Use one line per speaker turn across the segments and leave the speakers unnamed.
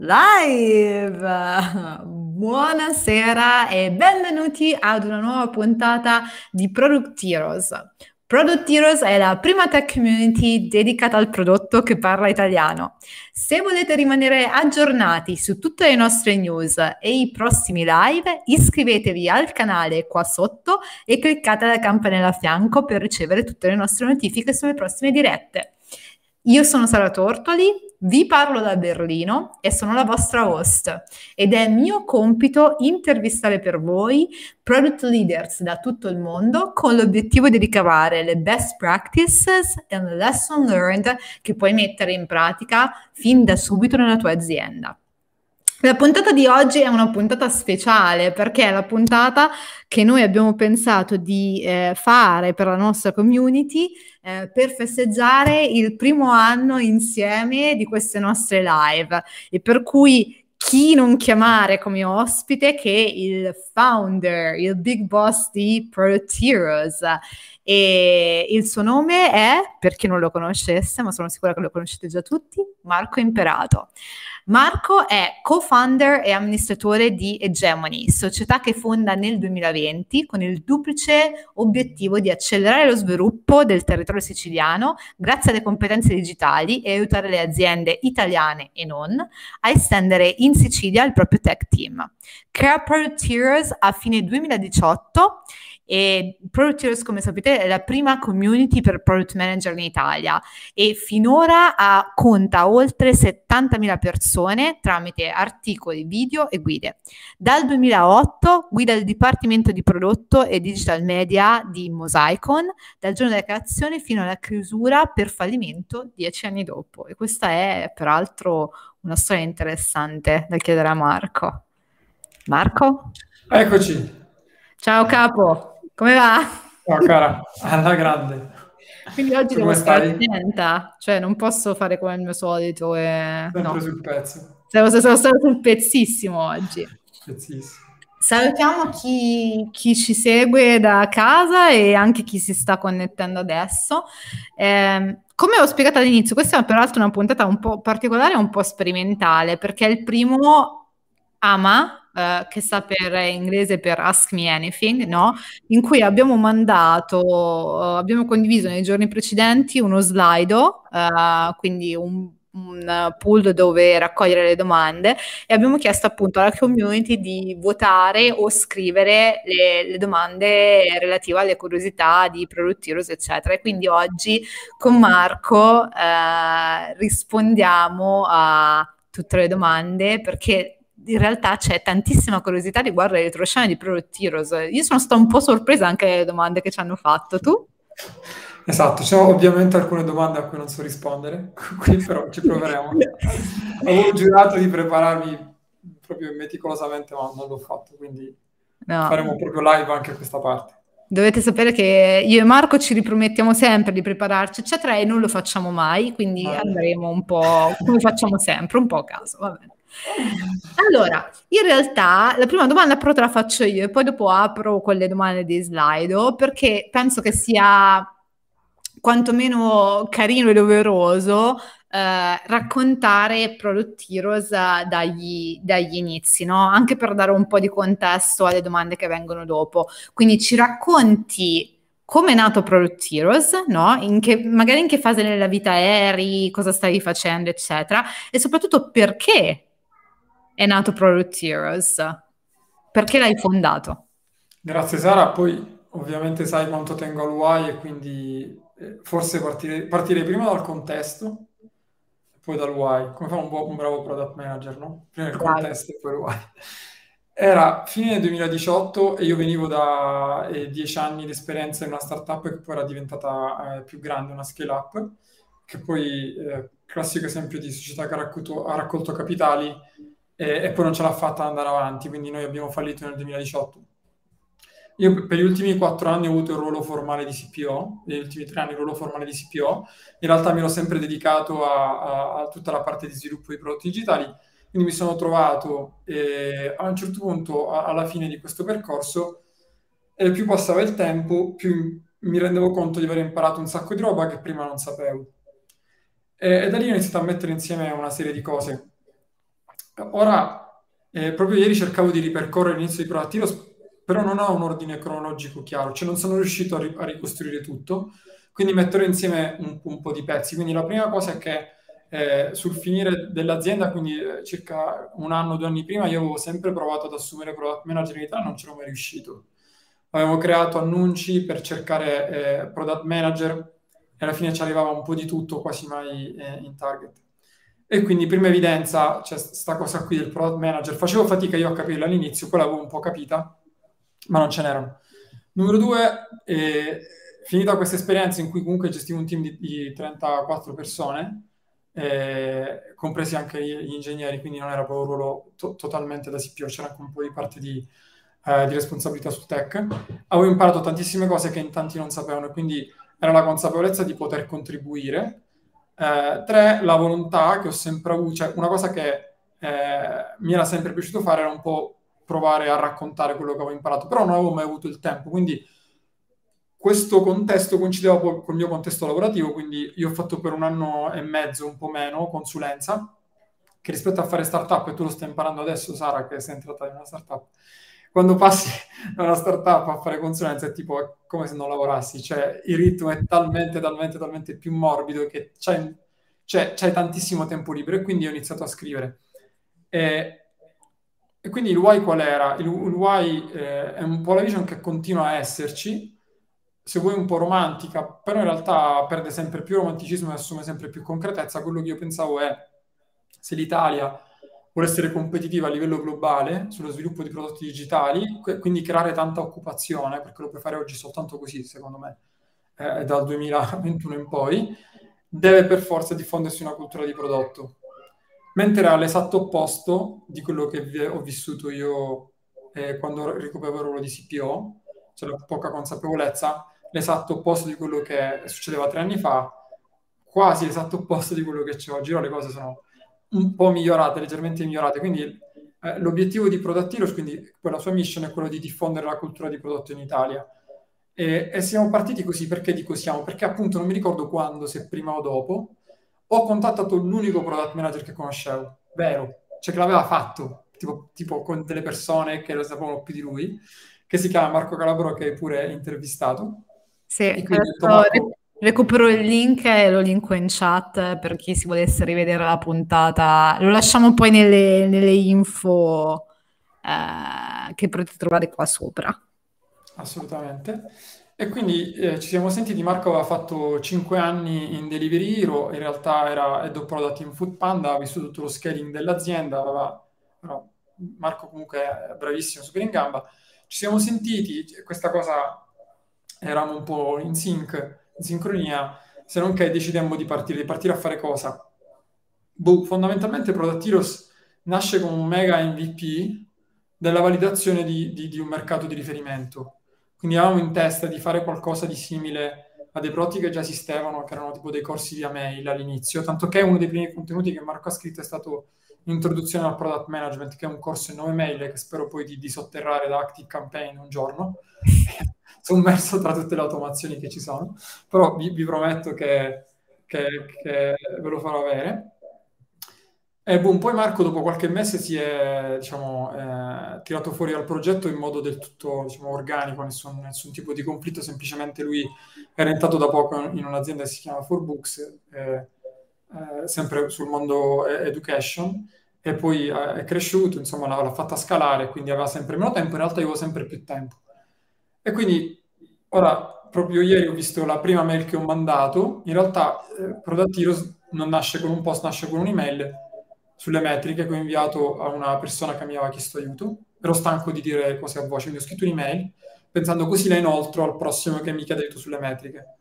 Live! Buonasera e benvenuti ad una nuova puntata di Product Heroes. Product Heroes è la prima tech community dedicata al prodotto che parla italiano. Se volete rimanere aggiornati su tutte le nostre news e i prossimi live, iscrivetevi al canale qua sotto e cliccate la campanella a fianco per ricevere tutte le nostre notifiche sulle prossime dirette. Io sono Sara Tortoli, vi parlo da Berlino e sono la vostra host ed è mio compito intervistare per voi product leaders da tutto il mondo con l'obiettivo di ricavare le best practices e le lesson learned che puoi mettere in pratica fin da subito nella tua azienda. La puntata di oggi è una puntata speciale perché è la puntata che noi abbiamo pensato di eh, fare per la nostra community eh, per festeggiare il primo anno insieme di queste nostre live e per cui chi non chiamare come ospite che il founder, il big boss di Product e il suo nome è, per chi non lo conoscesse, ma sono sicura che lo conoscete già tutti, Marco Imperato. Marco è co-founder e amministratore di Hegemony, società che fonda nel 2020 con il duplice obiettivo di accelerare lo sviluppo del territorio siciliano grazie alle competenze digitali e aiutare le aziende italiane e non a estendere in Sicilia il proprio tech team. Product Heroes a fine 2018 e Product Heroes, come sapete, è la prima community per product manager in Italia e finora ha, conta oltre 70.000 persone tramite articoli, video e guide. Dal 2008 guida il Dipartimento di Prodotto e Digital Media di Mosaicon, dal giorno della creazione fino alla chiusura per fallimento dieci anni dopo. E questa è peraltro una storia interessante da chiedere a Marco. Marco?
Eccoci.
Ciao capo. Come va?
Ciao cara, alla grande.
Quindi oggi come devo stare attenta, cioè non posso fare come il mio solito. E...
Sempre no. sul pezzo.
Sono, sono stato sul pezzissimo oggi.
Pezzissimo.
Salutiamo chi, chi, ci segue da casa e anche chi si sta connettendo adesso. Eh, come ho spiegato all'inizio, questa è peraltro una puntata un po' particolare e un po' sperimentale, perché è il primo ama eh, che sta per in inglese per Ask Me Anything, no? in cui abbiamo mandato, uh, abbiamo condiviso nei giorni precedenti uno slido, uh, quindi un un pool dove raccogliere le domande e abbiamo chiesto appunto alla community di votare o scrivere le, le domande relative alle curiosità di Product Heroes eccetera e quindi oggi con Marco eh, rispondiamo a tutte le domande perché in realtà c'è tantissima curiosità riguardo alle retroscena di Product Heroes. Io sono stata un po' sorpresa anche dalle domande che ci hanno fatto. Tu?
Esatto, ci sono ovviamente alcune domande a cui non so rispondere, qui però ci proveremo. Avevo giurato di prepararmi proprio meticolosamente, ma non l'ho fatto, quindi no. faremo proprio live anche questa parte.
Dovete sapere che io e Marco ci ripromettiamo sempre di prepararci, eccetera, e non lo facciamo mai, quindi ah. andremo un po' come facciamo sempre, un po' a caso, va bene. Allora, in realtà la prima domanda però te la faccio io e poi dopo apro quelle domande di Slido perché penso che sia quantomeno carino e doveroso eh, raccontare Product Heroes dagli, dagli inizi, no? anche per dare un po' di contesto alle domande che vengono dopo. Quindi ci racconti come è nato Product Heroes, no? in che, magari in che fase della vita eri, cosa stavi facendo, eccetera, e soprattutto perché è nato Product Heroes? Perché l'hai fondato?
Grazie Sara, poi ovviamente sai quanto tengo al why e quindi eh, forse partire, partirei prima dal contesto e poi dal why, come fa un, bu- un bravo product manager, no? Prima il contesto e poi il why. Era fine 2018 e io venivo da eh, dieci anni di esperienza in una startup che poi era diventata eh, più grande, una scale up, che poi, eh, classico esempio di società che ha raccolto, ha raccolto capitali e, e, poi non ce l'ha fatta andare avanti, quindi noi abbiamo fallito nel 2018. Io per gli ultimi quattro anni ho avuto il ruolo formale di CPO, negli ultimi tre anni il ruolo formale di CPO, in realtà mi ero sempre dedicato a, a, a tutta la parte di sviluppo di prodotti digitali, quindi mi sono trovato eh, a un certo punto, a, alla fine di questo percorso, e più passava il tempo, più mi rendevo conto di aver imparato un sacco di roba che prima non sapevo. E, e da lì ho iniziato a mettere insieme una serie di cose ora, eh, proprio ieri cercavo di ripercorrere l'inizio di Heroes, però non ho un ordine cronologico chiaro, cioè non sono riuscito a, ri- a ricostruire tutto, quindi metterò insieme un, un, po' di pezzi. Quindi la prima cosa è che eh, sul finire dell'azienda, quindi eh, circa un anno, due anni prima, io avevo sempre provato ad assumere product manager in Italia, non c'ero mai riuscito. Avevo creato annunci per cercare eh, product manager e alla fine ci arrivava un po' di tutto, quasi mai eh, in target. E quindi prima evidenza c'è cioè, questa cosa qui del product manager. Facevo fatica io a capirla all'inizio, poi l'avevo un po' capita, ma non ce n'erano. Numero due, eh, finita questa esperienza in cui comunque gestivo un team di, di 34 persone, eh, compresi anche gli ingegneri, quindi non era proprio un ruolo to- totalmente da CPO, c'era anche un po' di parte di, eh, di responsabilità sul tech. Avevo imparato tantissime cose che in tanti non sapevano quindi era la consapevolezza di poter contribuire. Eh, tre, la volontà che ho sempre avuto, cioè una cosa che eh, mi era sempre piaciuto fare era un po' provare a raccontare quello che avevo imparato, però non avevo mai avuto il tempo, quindi questo contesto coincideva poi col mio contesto lavorativo, quindi io ho fatto per un anno e mezzo, un po' meno, consulenza, che rispetto a fare startup, e tu lo stai imparando adesso, Sara, che sei entrata in una startup, quando passi da una startup a fare consulenza è tipo come se non lavorassi, cioè il ritmo è talmente, talmente, talmente più morbido che c'hai, cioè, c'hai tantissimo tempo libero e quindi ho iniziato a scrivere. E, e quindi il why qual era? Il, il why eh, è un po' la vision che continua a esserci, se vuoi un po' romantica, però in realtà perde sempre più romanticismo e assume sempre più concretezza. Quello che io pensavo è se l'Italia vuole essere competitiva a livello globale sullo sviluppo di prodotti digitali, quindi creare tanta occupazione, perché lo puoi fare oggi soltanto così, secondo me, eh, dal 2021 in poi, deve per forza diffondersi una cultura di prodotto. Mentre all'esatto opposto di quello che ho vissuto io eh, quando ricoprivo il ruolo di CPO, cioè la poca consapevolezza, l'esatto opposto di quello che succedeva tre anni fa, quasi l'esatto opposto di quello che c'è oggi. Ora le cose sono un po' migliorate, leggermente migliorate. Quindi eh, l'obiettivo di Product Heroes, quindi la sua mission è quello di diffondere la cultura di prodotto in Italia. E, e, siamo partiti così, perché dico siamo? Perché appunto non mi ricordo quando, se prima o dopo, ho contattato l'unico product manager che conoscevo, vero, cioè che l'aveva fatto, tipo, tipo con delle persone che lo sapevano più di lui, che si chiama Marco Calabro, che è pure intervistato.
Sì, adesso recupero il link e lo linko in chat per chi si volesse rivedere la puntata. Lo lasciamo poi nelle, nelle info eh, che potete trovare qua sopra.
Assolutamente. E quindi eh, ci siamo sentiti, Marco aveva fatto 5 anni in Delivery Hero, in realtà era head of product in Food Panda, ha vissuto tutto lo scaling dell'azienda, aveva, no, Marco comunque è bravissimo, super in gamba. Ci siamo sentiti, questa cosa eravamo un po' in sync, in sincronia, se non che decidemmo di partire, di partire a fare cosa? Boh, fondamentalmente Product Heroes nasce come un mega MVP della validazione di, di, di un mercato di riferimento. Quindi avevamo in testa di fare qualcosa di simile a dei prodotti che già esistevano, che erano tipo dei corsi via mail all'inizio, tanto che uno dei primi contenuti che Marco ha scritto è stato Introduzione al Product Management, che è un corso in nove mail che spero poi di, sotterrare da Active Campaign un giorno. sommerso tra tutte le automazioni che ci sono, però vi, vi prometto che, che, che, ve lo farò avere. E boom, poi Marco dopo qualche mese si è diciamo, eh, tirato fuori dal progetto in modo del tutto diciamo, organico, nessun, nessun, tipo di conflitto, semplicemente lui era entrato da poco in un'azienda che si chiama 4Books, eh, eh, sempre sul mondo education, e poi eh, è cresciuto, insomma l'ha, l'ha fatta scalare, quindi aveva sempre meno tempo, in realtà io avevo sempre più tempo. E quindi ora, proprio ieri ho visto la prima mail che ho mandato, in realtà eh, Product Heroes non nasce con un post, nasce con un'email sulle metriche che ho inviato a una persona che mi aveva chiesto aiuto. Ero stanco di dire cose a voce, quindi ho scritto un'email pensando così la inoltro al prossimo che mi chiede aiuto sulle metriche.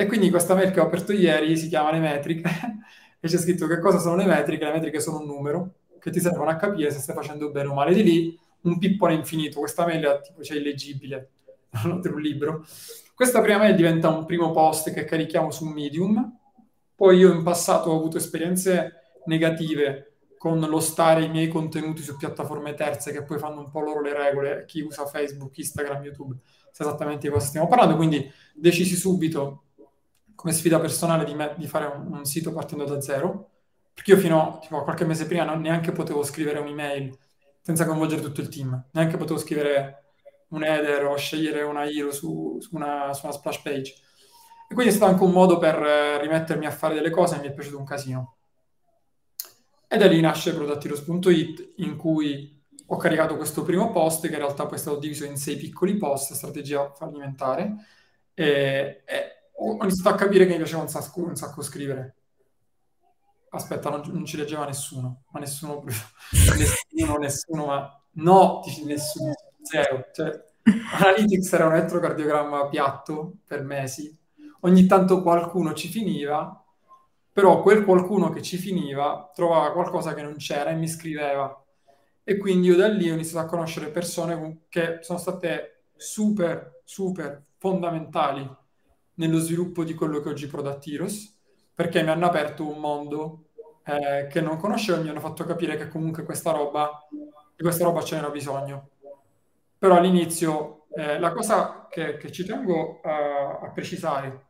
E quindi questa mail che ho aperto ieri si chiama Le metriche e c'è scritto che cosa sono le metriche. Le metriche sono un numero che ti servono a capire se stai facendo bene o male. Di lì un pippone infinito. Questa mail è tipo, cioè, illeggibile non un libro. Questa prima mail diventa un primo post che carichiamo su Medium. Poi io in passato ho avuto esperienze negative con lo stare i miei contenuti su piattaforme terze che poi fanno un po' loro le regole, chi usa Facebook, Instagram, YouTube, sa esattamente di cosa stiamo parlando, quindi decisi subito come sfida personale di, me- di fare un, un, sito partendo da zero, Perché io fino tipo, a qualche mese prima non neanche potevo scrivere un'email senza coinvolgere tutto il team, neanche potevo scrivere un header o scegliere una hero su, su, una, su una splash page. E quindi è stato anche un modo per eh, rimettermi a fare delle cose e mi è piaciuto un casino. E da lì nasce Productiros.it in cui ho caricato questo primo post che in realtà poi è stato diviso in sei piccoli post, strategia fallimentare, e, e ho iniziato a capire che mi piaceva un sacco, un sacco scrivere. Aspetta, non, non, ci leggeva nessuno, ma nessuno, nessuno, nessuno, ma no, nessuno, zero. Cioè, Analytics era un elettrocardiogramma piatto per mesi, ogni tanto qualcuno ci finiva, però quel qualcuno che ci finiva trovava qualcosa che non c'era e mi scriveva. E quindi io da lì ho iniziato a conoscere persone che sono state super, super fondamentali nello sviluppo di quello che oggi Product Heroes, perché mi hanno aperto un mondo eh, che non conoscevo e mi hanno fatto capire che comunque questa roba, di questa roba ce n'era bisogno. Però all'inizio eh, la cosa che, che ci tengo a, a, precisare,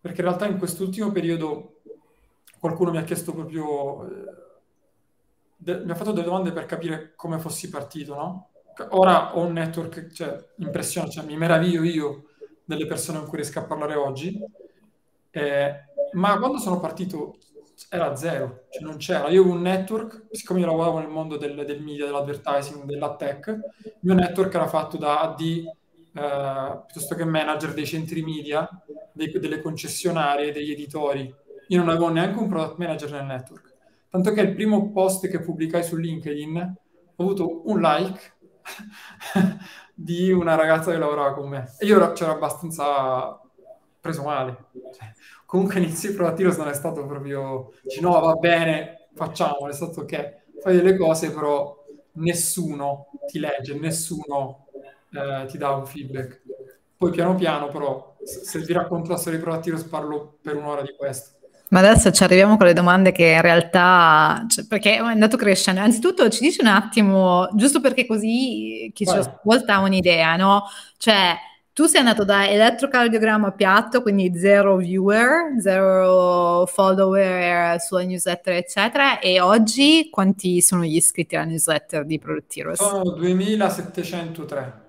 perché in realtà in quest'ultimo periodo qualcuno mi ha chiesto proprio, eh, de- mi ha fatto delle domande per capire come fossi partito, no? Ora ho un network, cioè, impressionante, cioè, mi meraviglio io delle persone con cui riesco a parlare oggi, eh, ma quando sono partito era zero, cioè non c'era. Io avevo un network, siccome io lavoravo nel mondo del, del media, dell'advertising, della tech, il mio network era fatto da AD eh, piuttosto che manager dei centri media, dei, delle concessionarie, degli editori. Io non avevo neanche un product manager nel network. Tanto che il primo post che pubblicai su LinkedIn ho avuto un like di una ragazza che lavorava con me. E io c'ero abbastanza preso male. Cioè, comunque inizio proattivo non è stato proprio, dici no va bene, facciamo, è stato ok, fai delle cose però nessuno ti legge, nessuno eh, ti dà un feedback. Poi piano piano però, se vi racconto la storia di proattivo parlo per un'ora di questo.
Ma adesso ci arriviamo con le domande che in realtà, cioè, perché è andato crescendo. Anzitutto ci dici un attimo, giusto perché così chi ci ascolta ha un'idea, no? Cioè, tu sei andato da elettrocardiogramma piatto, quindi zero viewer, zero follower sulla newsletter, eccetera, e oggi quanti sono gli iscritti alla newsletter di Product Heroes?
Sono 2703.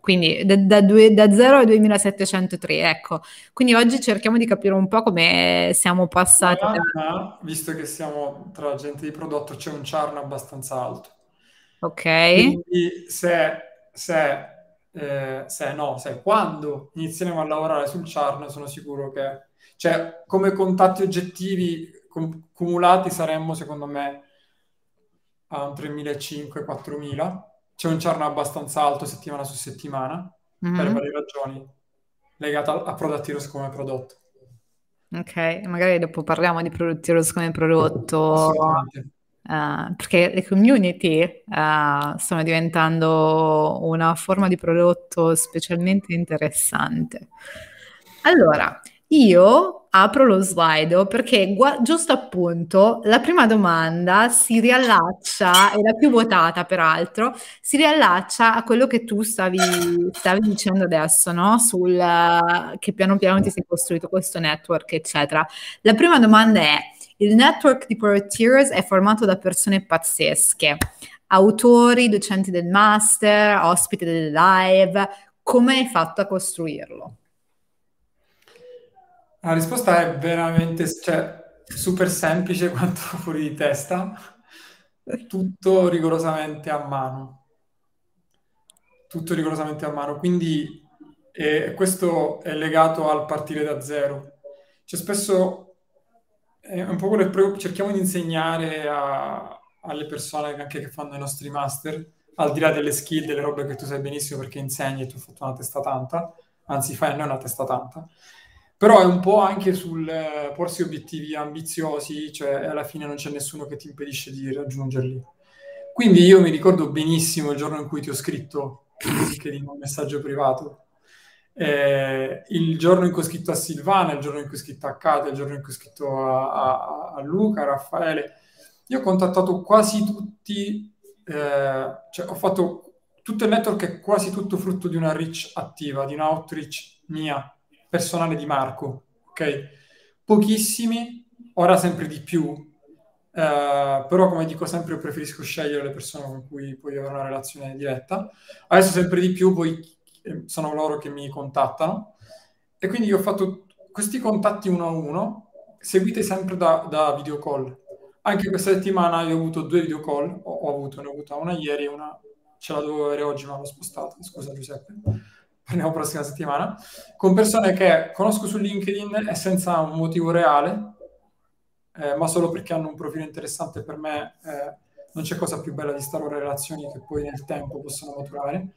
Quindi da, da, due, da 0 a 2703, ecco. Quindi oggi cerchiamo di capire un po' come siamo passati.
Da... visto che siamo tra gente di prodotto, c'è un charn abbastanza alto.
Ok.
Quindi se, se eh, se no, se quando inizieremo a lavorare sul charn sono sicuro che, cioè, come contatti oggettivi com- cumulati saremmo, secondo me, a un 3.500-4.000. C'è un charn abbastanza alto settimana su settimana, mm-hmm. per varie ragioni, legate a, a Product Heroes come prodotto.
Ok, magari dopo parliamo di Product Heroes come prodotto. Uh, perché le community uh, stanno diventando una forma di prodotto specialmente interessante. Allora, io apro lo slide perché gu- giusto appunto la prima domanda si riallaccia, è la più votata peraltro, si riallaccia a quello che tu stavi, stavi dicendo adesso, no? Sul uh, che piano piano ti sei costruito questo network, eccetera. La prima domanda è il network di Producteers è formato da persone pazzesche, autori, docenti del master, ospiti delle live. Come hai fatto a costruirlo?
La risposta è veramente cioè, super semplice quanto fuori di testa, tutto rigorosamente a mano. Tutto rigorosamente a mano. Quindi eh, questo è legato al partire da zero. Cioè, spesso è un po' quello che cerchiamo di insegnare a, alle persone anche che fanno i nostri master, al di là delle skill, delle robe che tu sai benissimo perché insegni e tu hai fatto una testa tanta, anzi fai a noi una testa tanta, però è un po' anche sul eh, porsi obiettivi ambiziosi, cioè alla fine non c'è nessuno che ti impedisce di raggiungerli. Quindi io mi ricordo benissimo il giorno in cui ti ho scritto un messaggio privato. Eh, il giorno in cui ho scritto a Silvana, il giorno in cui ho scritto a Kate, il giorno in cui ho scritto a, a, a Luca, a Raffaele, io ho contattato quasi tutti, eh, cioè ho fatto tutto il network è quasi tutto frutto di una reach attiva, di una outreach mia, personale di Marco, ok? Pochissimi, ora sempre di più, Uh, però come dico sempre io preferisco scegliere le persone con cui poi avere una relazione diretta. Adesso sempre di più poi eh, sono loro che mi contattano. E quindi io ho fatto questi contatti uno a uno seguite sempre da, da video call. Anche questa settimana io ho avuto due video call ho, ho avuto, ne ho avuta una ieri e una ce la dovevo avere oggi ma l'ho spostata. Scusa Giuseppe parliamo prossima settimana con persone che conosco su LinkedIn e senza un motivo reale eh, ma solo perché hanno un profilo interessante per me, eh, non c'è cosa più bella di stare in relazioni che poi nel tempo possono maturare.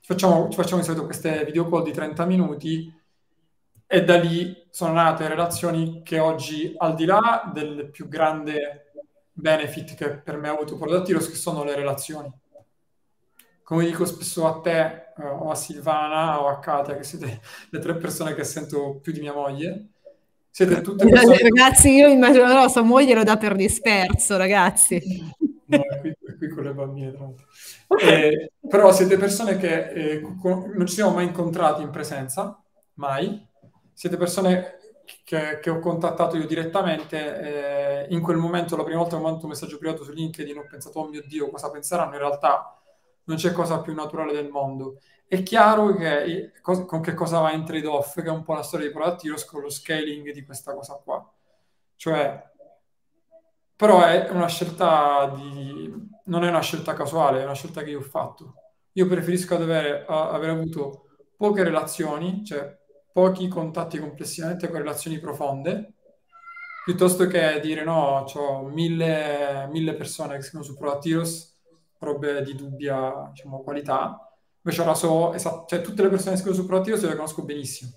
Ci facciamo, ci facciamo di solito queste video call di 30 minuti e da lì sono nate relazioni che oggi, al di là del più grande benefit che per me ha avuto Prodatiros, che sono le relazioni. Come dico spesso a te, eh, o a Silvana, o a Katia, che siete le tre persone che sento più di mia moglie, siete tutte persone...
Ragazzi, io immagino la sua moglie lo dà per disperso, ragazzi.
No, è qui, è qui con le bambine, eh, però siete persone che eh, non ci siamo mai incontrati in presenza, mai. Siete persone che, che ho contattato io direttamente. Eh, in quel momento, la prima volta che ho mandato un messaggio privato su LinkedIn, ho pensato, oh mio Dio, cosa penseranno? In realtà non c'è cosa più naturale del mondo. È chiaro che con che cosa va in trade-off, che è un po' la storia di Product Heroes con lo scaling di questa cosa qua. Cioè, però è una scelta di... non è una scelta casuale, è una scelta che io ho fatto. Io preferisco avere, aver avuto poche relazioni, cioè pochi contatti complessivamente con relazioni profonde, piuttosto che dire no, ho mille, mille persone che scrivono su Product Heroes robe di dubbia diciamo, qualità. Invece ora so, esatto, cioè tutte le persone che scrivono su Proattivo se le conosco benissimo.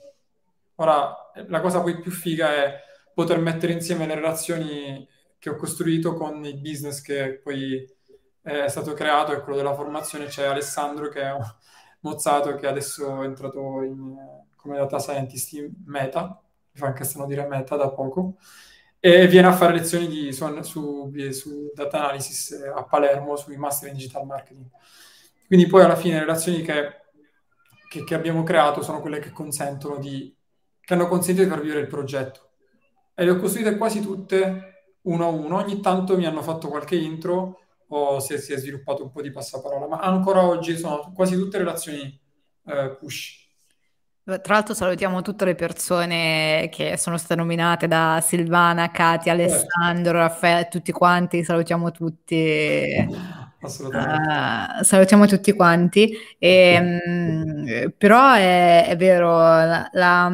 Ora, la cosa poi più figa è poter mettere insieme le relazioni che ho costruito con il business che poi è stato creato, è quello della formazione. C'è Alessandro che è un mozzato che adesso è entrato in, come data scientist in Meta, mi fa anche strano dire Meta da poco, e viene a fare lezioni di, su, su, su, data analysis a Palermo sui master in digital marketing. Quindi poi alla fine le relazioni che, che, che abbiamo creato sono quelle che consentono di, che hanno consentito di far vivere il progetto. E le ho costruite quasi tutte uno a uno, ogni tanto mi hanno fatto qualche intro o si è, si è sviluppato un po' di passaparola, ma ancora oggi sono quasi tutte relazioni eh, push.
Tra l'altro salutiamo tutte le persone che sono state nominate da Silvana, Katia, certo. Alessandro, Raffaele, tutti quanti, salutiamo tutti.
Assolutamente.
Uh, salutiamo tutti quanti. E, um, però è, è vero, la, la,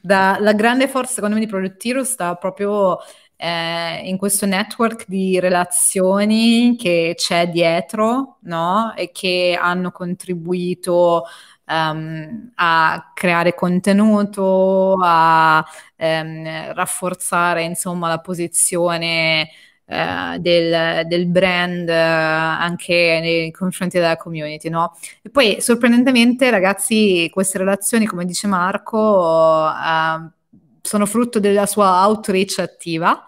da, la, grande forza secondo me di Product Hero sta proprio eh, in questo network di relazioni che c'è dietro, no? E che hanno contribuito um, a creare contenuto, a um, rafforzare insomma la posizione uh, del, del, brand uh, anche nei confronti della community, no? E poi sorprendentemente, ragazzi, queste relazioni, come dice Marco, uh, sono frutto della sua outreach attiva.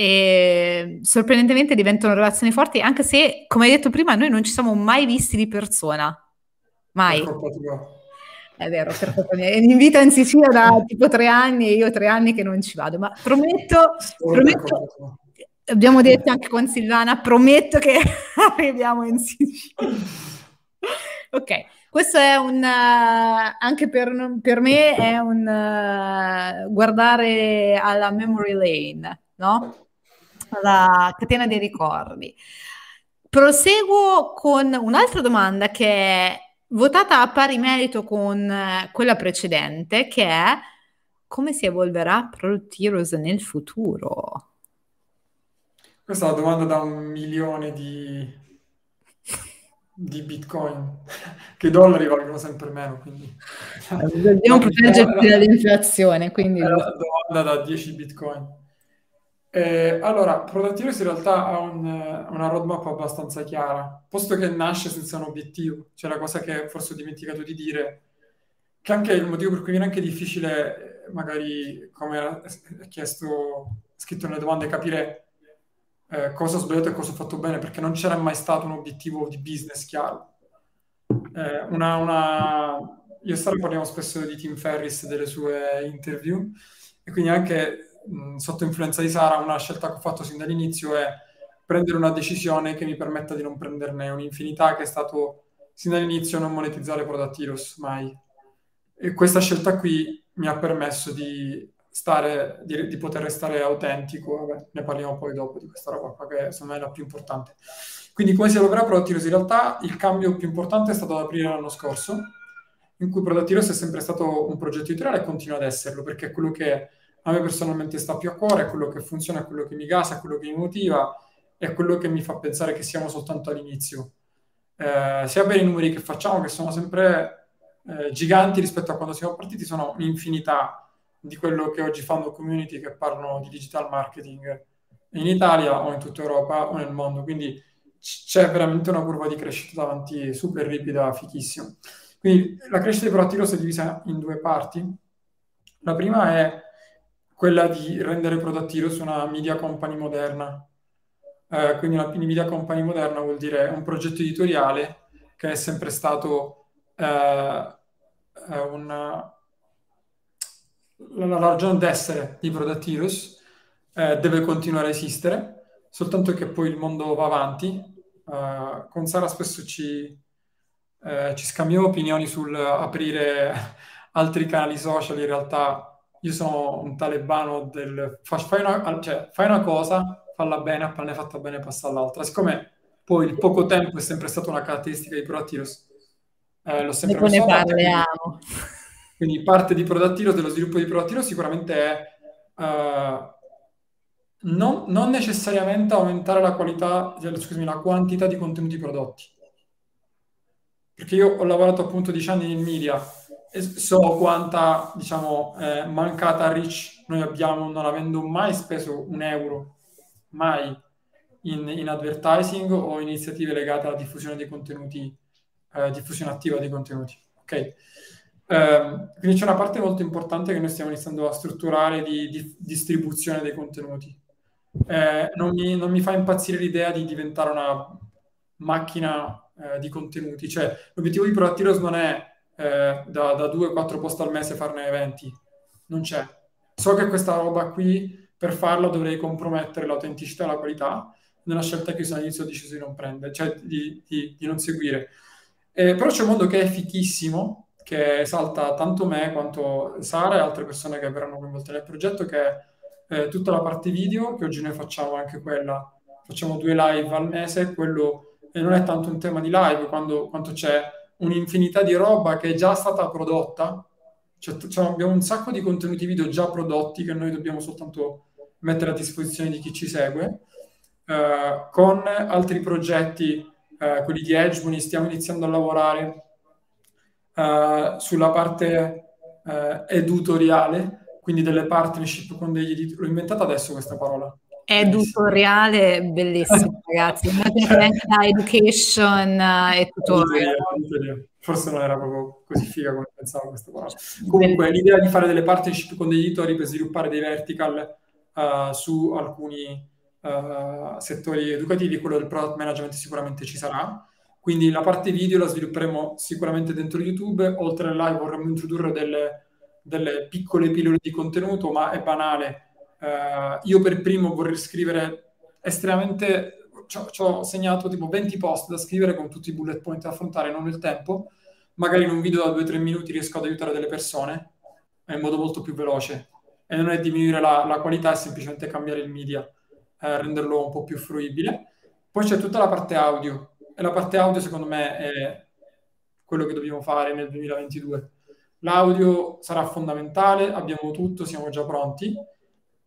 E sorprendentemente diventano relazioni forti, anche se, come hai detto prima, noi non ci siamo mai visti di persona. Mai. È vero, per colpa mia. In vita in Sicilia da tipo tre anni e io tre anni che non ci vado, ma prometto, prometto abbiamo detto anche con Silvana, prometto che arriviamo in Sicilia. ok, questo è un, uh, anche per, per, me è un uh, guardare alla memory lane, no? Alla catena dei ricordi. Proseguo con un'altra domanda che è votata a pari merito con eh, quella precedente, che è come si evolverà Product Heroes nel futuro?
Questa è una domanda da un milione di, di bitcoin, che i dollari valgono sempre meno, quindi...
Dobbiamo proteggerci dall'inflazione, quindi... È
una domanda da 10 bitcoin. Eh, allora, Productivity in realtà ha un, una roadmap abbastanza chiara, posto che nasce senza un obiettivo, cioè la cosa che forse ho dimenticato di dire, che anche il motivo per cui viene anche difficile, eh, magari come era chiesto, scritto nelle domande, capire eh, cosa ho sbagliato e cosa ho fatto bene, perché non c'era mai stato un obiettivo di business chiaro. Eh, una, una... Io e Sara parliamo spesso di Tim Ferris, delle sue interview, e quindi anche mh, sotto influenza di Sara, una scelta che ho fatto sin dall'inizio è prendere una decisione che mi permetta di non prenderne un'infinità, che è stato sin dall'inizio non monetizzare Heroes, mai. E questa scelta qui mi ha permesso di stare, di, di poter restare autentico, Vabbè, ne parliamo poi dopo di questa roba qua, che secondo me è la più importante. Quindi come si Product Heroes? In realtà il cambio più importante è stato ad aprile l'anno scorso, in cui Heroes è sempre stato un progetto editoriale e continua ad esserlo, perché è quello che a me personalmente sta più a cuore, è quello che funziona, è quello che mi gasa, è quello che mi motiva, è quello che mi fa pensare che siamo soltanto all'inizio. Eh, sia per i numeri che facciamo, che sono sempre eh, giganti rispetto a quando siamo partiti, sono un'infinità di quello che oggi fanno community che parlano di digital marketing in Italia o in tutta Europa o nel mondo. Quindi c'è veramente una curva di crescita davanti super ripida, fichissimo. Quindi la crescita di Proattiros è divisa in due parti. La prima è quella di rendere Proattiros una media company moderna. Eh, quindi una media company moderna vuol dire un progetto editoriale che è sempre stato eh, eh una, la, ragione d'essere di Product Heroes eh, deve continuare a esistere, soltanto che poi il mondo va avanti. Uh, con Sara spesso ci, eh, ci scambiamo opinioni sul aprire altri canali social. In realtà io sono un talebano del fai una, cioè, fai una cosa, falla bene, appena è fatta bene passa all'altra. Siccome poi il poco tempo è sempre stata una caratteristica di Product Heroes, eh, l'ho sempre
ne parliamo.
Quindi parte di Prodattiro, dello sviluppo di Prodattiro sicuramente è uh, non, non, necessariamente aumentare la qualità, cioè, scusami, la quantità di contenuti prodotti. Perché io ho lavorato appunto 10 anni in media so quanta, diciamo, eh, mancata reach noi abbiamo non avendo mai speso un euro, mai, in, in advertising o iniziative legate alla diffusione dei contenuti, eh, diffusione attiva dei contenuti. Ok? Eh, quindi c'è una parte molto importante che noi stiamo iniziando a strutturare di, di distribuzione dei contenuti. Eh, non, mi, non, mi, fa impazzire l'idea di diventare una macchina eh, di contenuti, cioè l'obiettivo di Proactiros non è eh, da, da 2-4 post al mese farne eventi, non c'è. So che questa roba qui, per farla dovrei compromettere l'autenticità e la qualità, nella scelta che io all'inizio ho deciso di non prendere, cioè di, di, di non seguire. Eh, però c'è un mondo che è fichissimo, che esalta tanto me quanto Sara e altre persone che verranno coinvolte nel progetto, che è eh, tutta la parte video, che oggi noi facciamo anche quella, facciamo due live al mese, quello e non è tanto un tema di live quando, quanto c'è un'infinità di roba che è già stata prodotta, cioè, cioè abbiamo un sacco di contenuti video già prodotti che noi dobbiamo soltanto mettere a disposizione di chi ci segue, eh, con altri progetti, eh, quelli di Edgemony, stiamo iniziando a lavorare uh, sulla parte uh, edutoriale, quindi delle partnership con degli editori. L'ho inventata adesso questa parola.
Edutoriale, bellissimo ragazzi, anche da education e tutorial.
Forse non era proprio così figa come pensavo questa parola. Comunque l'idea di fare delle partnership con degli editori per sviluppare dei vertical uh, su alcuni uh, settori educativi, quello del product management sicuramente ci sarà. Quindi la parte video la svilupperemo sicuramente dentro YouTube, oltre al live vorremmo introdurre delle, delle piccole pillole di contenuto, ma è banale. Uh, io per primo vorrei scrivere estremamente, ci ho segnato tipo 20 post da scrivere con tutti i bullet point da affrontare, non il tempo. Magari in un video da 2-3 minuti riesco ad aiutare delle persone in modo molto più veloce. E non è diminuire la, la qualità, è semplicemente cambiare il media, eh, renderlo un po' più fruibile. Poi c'è tutta la parte audio e la parte audio secondo me è quello che dobbiamo fare nel 2022. L'audio sarà fondamentale, abbiamo tutto, siamo già pronti.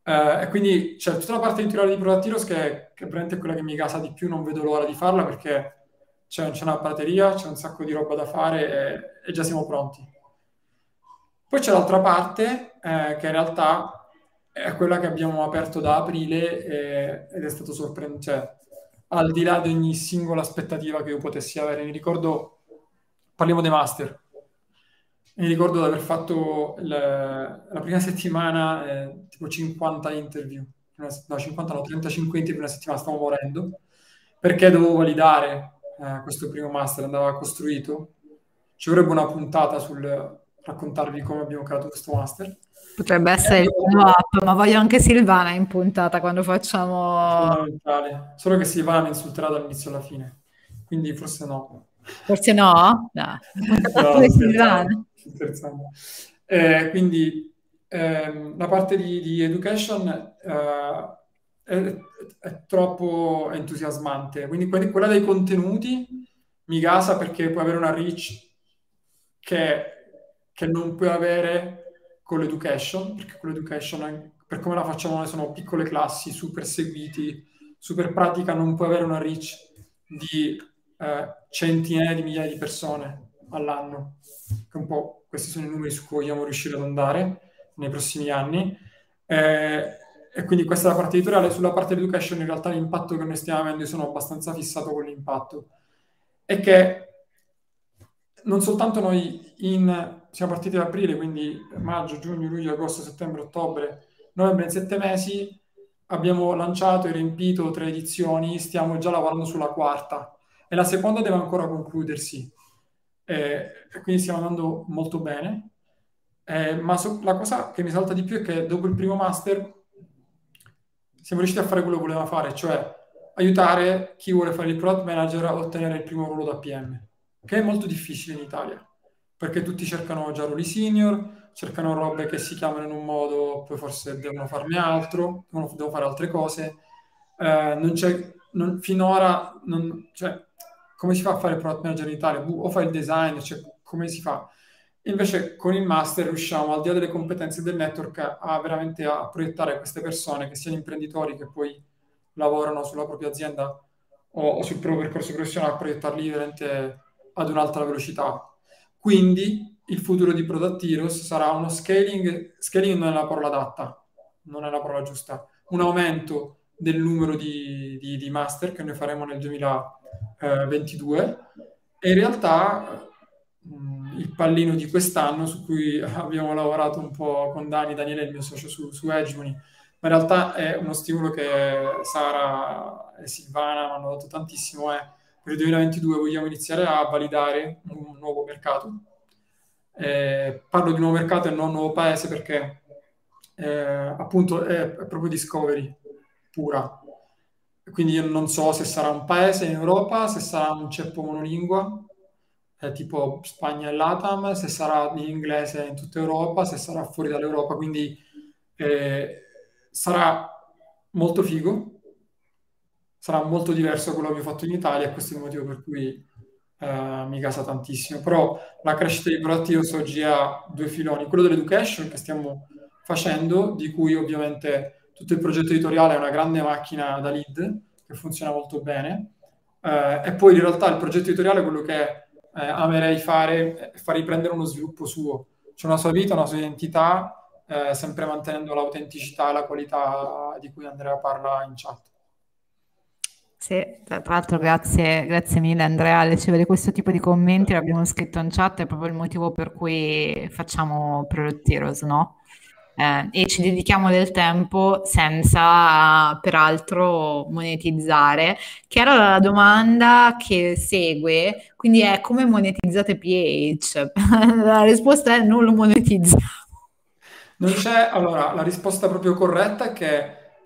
Eh, e quindi c'è tutta la parte di Product Heroes che, che è quella che mi casa di più, non vedo l'ora di farla perché c'è, c'è una batteria, c'è un sacco di roba da fare e, e già siamo pronti. Poi c'è l'altra parte eh, che in realtà è quella che abbiamo aperto da aprile e, ed è stato sorprendente, cioè, al di là di ogni singola aspettativa che io potessi avere. Mi ricordo, parliamo dei master, mi ricordo di aver fatto il, la prima settimana eh, tipo 50 interview, no 50 no, 35 interview una settimana, stavo morendo, perché dovevo validare eh, questo primo master, andava costruito. Ci vorrebbe una puntata sul raccontarvi come abbiamo creato questo master.
Potrebbe essere il follow-up, ma voglio anche Silvana in puntata quando facciamo...
Fondamentale. Solo che Silvana mi insulterà dall'inizio alla fine, quindi forse no.
Forse no? No,
no Silvana. Eh, quindi ehm, la parte di, di education eh, è, è, troppo entusiasmante, quindi quella dei contenuti mi gasa perché puoi avere una reach che, che non puoi avere con l'education, perché con l'education, per come la facciamo noi, sono piccole classi, super seguiti, super pratica, non puoi avere una reach di eh, centinaia di migliaia di persone all'anno, che un po' questi sono i numeri su cui vogliamo riuscire ad andare nei prossimi anni. Eh, e quindi questa è la parte editoriale. Sulla parte education, in realtà l'impatto che noi stiamo avendo, io sono abbastanza fissato con l'impatto, è che non soltanto noi in siamo partiti ad aprile, quindi maggio, giugno, luglio, agosto, settembre, ottobre, novembre, in sette mesi abbiamo lanciato e riempito tre edizioni, stiamo già lavorando sulla quarta e la seconda deve ancora concludersi. Eh, quindi stiamo andando molto bene. Eh, ma so, la cosa che mi salta di più è che dopo il primo master siamo riusciti a fare quello che volevamo fare, cioè aiutare chi vuole fare il product manager a ottenere il primo ruolo da PM, che è molto difficile in Italia perché tutti cercano già ruoli senior, cercano robe che si chiamano in un modo, poi forse devono farne altro, devono, devono fare altre cose. Eh, non c'è, non, finora, non, cioè, come si fa a fare product manager in Italia? O fai il design, cioè, come si fa? Invece con il master riusciamo, al di là delle competenze del network, a veramente a proiettare queste persone, che siano imprenditori che poi lavorano sulla propria azienda o, o sul proprio percorso professionale, a proiettarli veramente ad un'altra velocità quindi il futuro di Product Heroes sarà uno scaling, scaling non è la parola adatta, non è la parola giusta, un aumento del numero di, di, di master che noi faremo nel 2022 e in realtà mh, il pallino di quest'anno su cui abbiamo lavorato un po' con Dani, Daniele il mio socio su, su Hegemony, ma in realtà è uno stimolo che Sara e Silvana mi hanno dato tantissimo, è per il 2022 vogliamo iniziare a validare un nuovo mercato. Eh, parlo di nuovo mercato e non nuovo paese perché eh, appunto è, proprio discovery pura. Quindi io non so se sarà un paese in Europa, se sarà un ceppo monolingua, eh, tipo Spagna e Latam, se sarà in inglese in tutta Europa, se sarà fuori dall'Europa. Quindi eh, sarà molto figo sarà molto diverso da quello che abbiamo fatto in Italia questo è il motivo per cui eh, mi casa tantissimo. Però la crescita di Proattios oggi ha due filoni, quello dell'education che stiamo facendo, di cui ovviamente tutto il progetto editoriale è una grande macchina da lead che funziona molto bene, eh, e poi in realtà il progetto editoriale quello che eh, amerei fare è far riprendere uno sviluppo suo, c'è una sua vita, una sua identità, eh, sempre mantenendo l'autenticità e la qualità di cui Andrea parla in chat.
Sì, tra l'altro grazie, grazie mille Andrea, ricevere questo tipo di commenti, l'abbiamo scritto in chat, è proprio il motivo per cui facciamo Product Heroes, no? Eh, e ci dedichiamo del tempo senza peraltro monetizzare, che era la domanda che segue, quindi è come monetizzate PH? la risposta è non lo monetizziamo.
Non c'è, allora, la risposta proprio corretta è che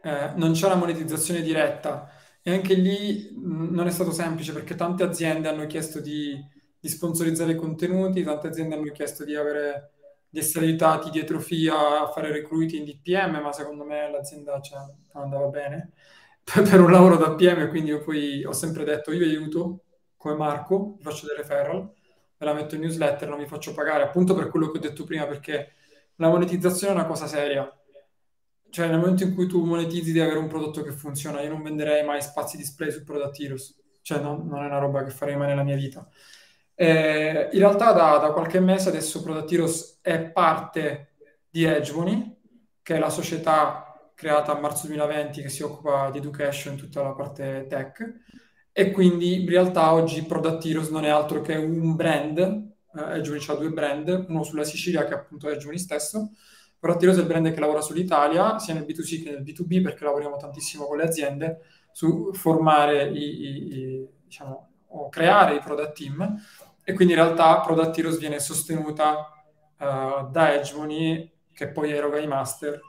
eh, non c'è una monetizzazione diretta e anche lì non è stato semplice perché tante aziende hanno chiesto di, di sponsorizzare i contenuti, tante aziende hanno chiesto di, avere, di essere aiutati dietro FIA a fare recruiting di PM, ma secondo me l'azienda cioè, andava bene per un lavoro da PM, quindi io poi ho sempre detto io aiuto come Marco, faccio delle referral, ve la metto in newsletter, non vi faccio pagare, appunto per quello che ho detto prima, perché la monetizzazione è una cosa seria. Cioè nel momento in cui tu monetizzi di avere un prodotto che funziona, io non venderei mai spazi display su Product Heroes, cioè non, non è una roba che farei mai nella mia vita. Eh, in realtà da, da, qualche mese adesso Product Heroes è parte di Edgemony, che è la società creata a marzo 2020 che si occupa di education, tutta la parte tech, e quindi in realtà oggi Product Heroes non è altro che un brand, eh, Edgemony ha due brand, uno sulla Sicilia che è appunto Edgemony stesso, però Tiroso è il brand che lavora sull'Italia, sia nel B2C che nel B2B, perché lavoriamo tantissimo con le aziende su formare i, i, i diciamo, o creare i product team e quindi in realtà Product Heroes viene sostenuta uh, da Hegemony che poi eroga i master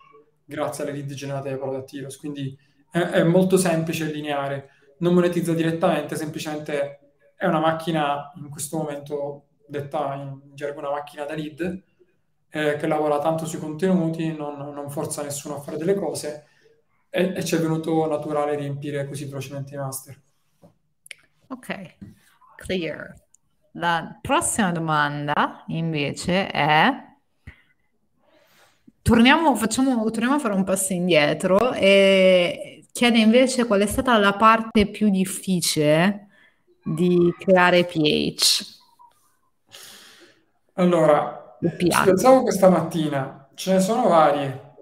grazie alle lead generate dai Product Heroes. Quindi è, è molto semplice e lineare, non monetizza direttamente, semplicemente è una macchina, in questo momento detta in gergo una macchina da lead, eh, che lavora tanto sui contenuti, non, non, forza nessuno a fare delle cose e, e ci è venuto naturale riempire così velocemente i master.
Ok, clear. La prossima domanda invece è Torniamo, facciamo, torniamo a fare un passo indietro e chiede invece qual è stata la parte più difficile di creare PH.
Allora, ci pensavo questa mattina, ce ne sono varie.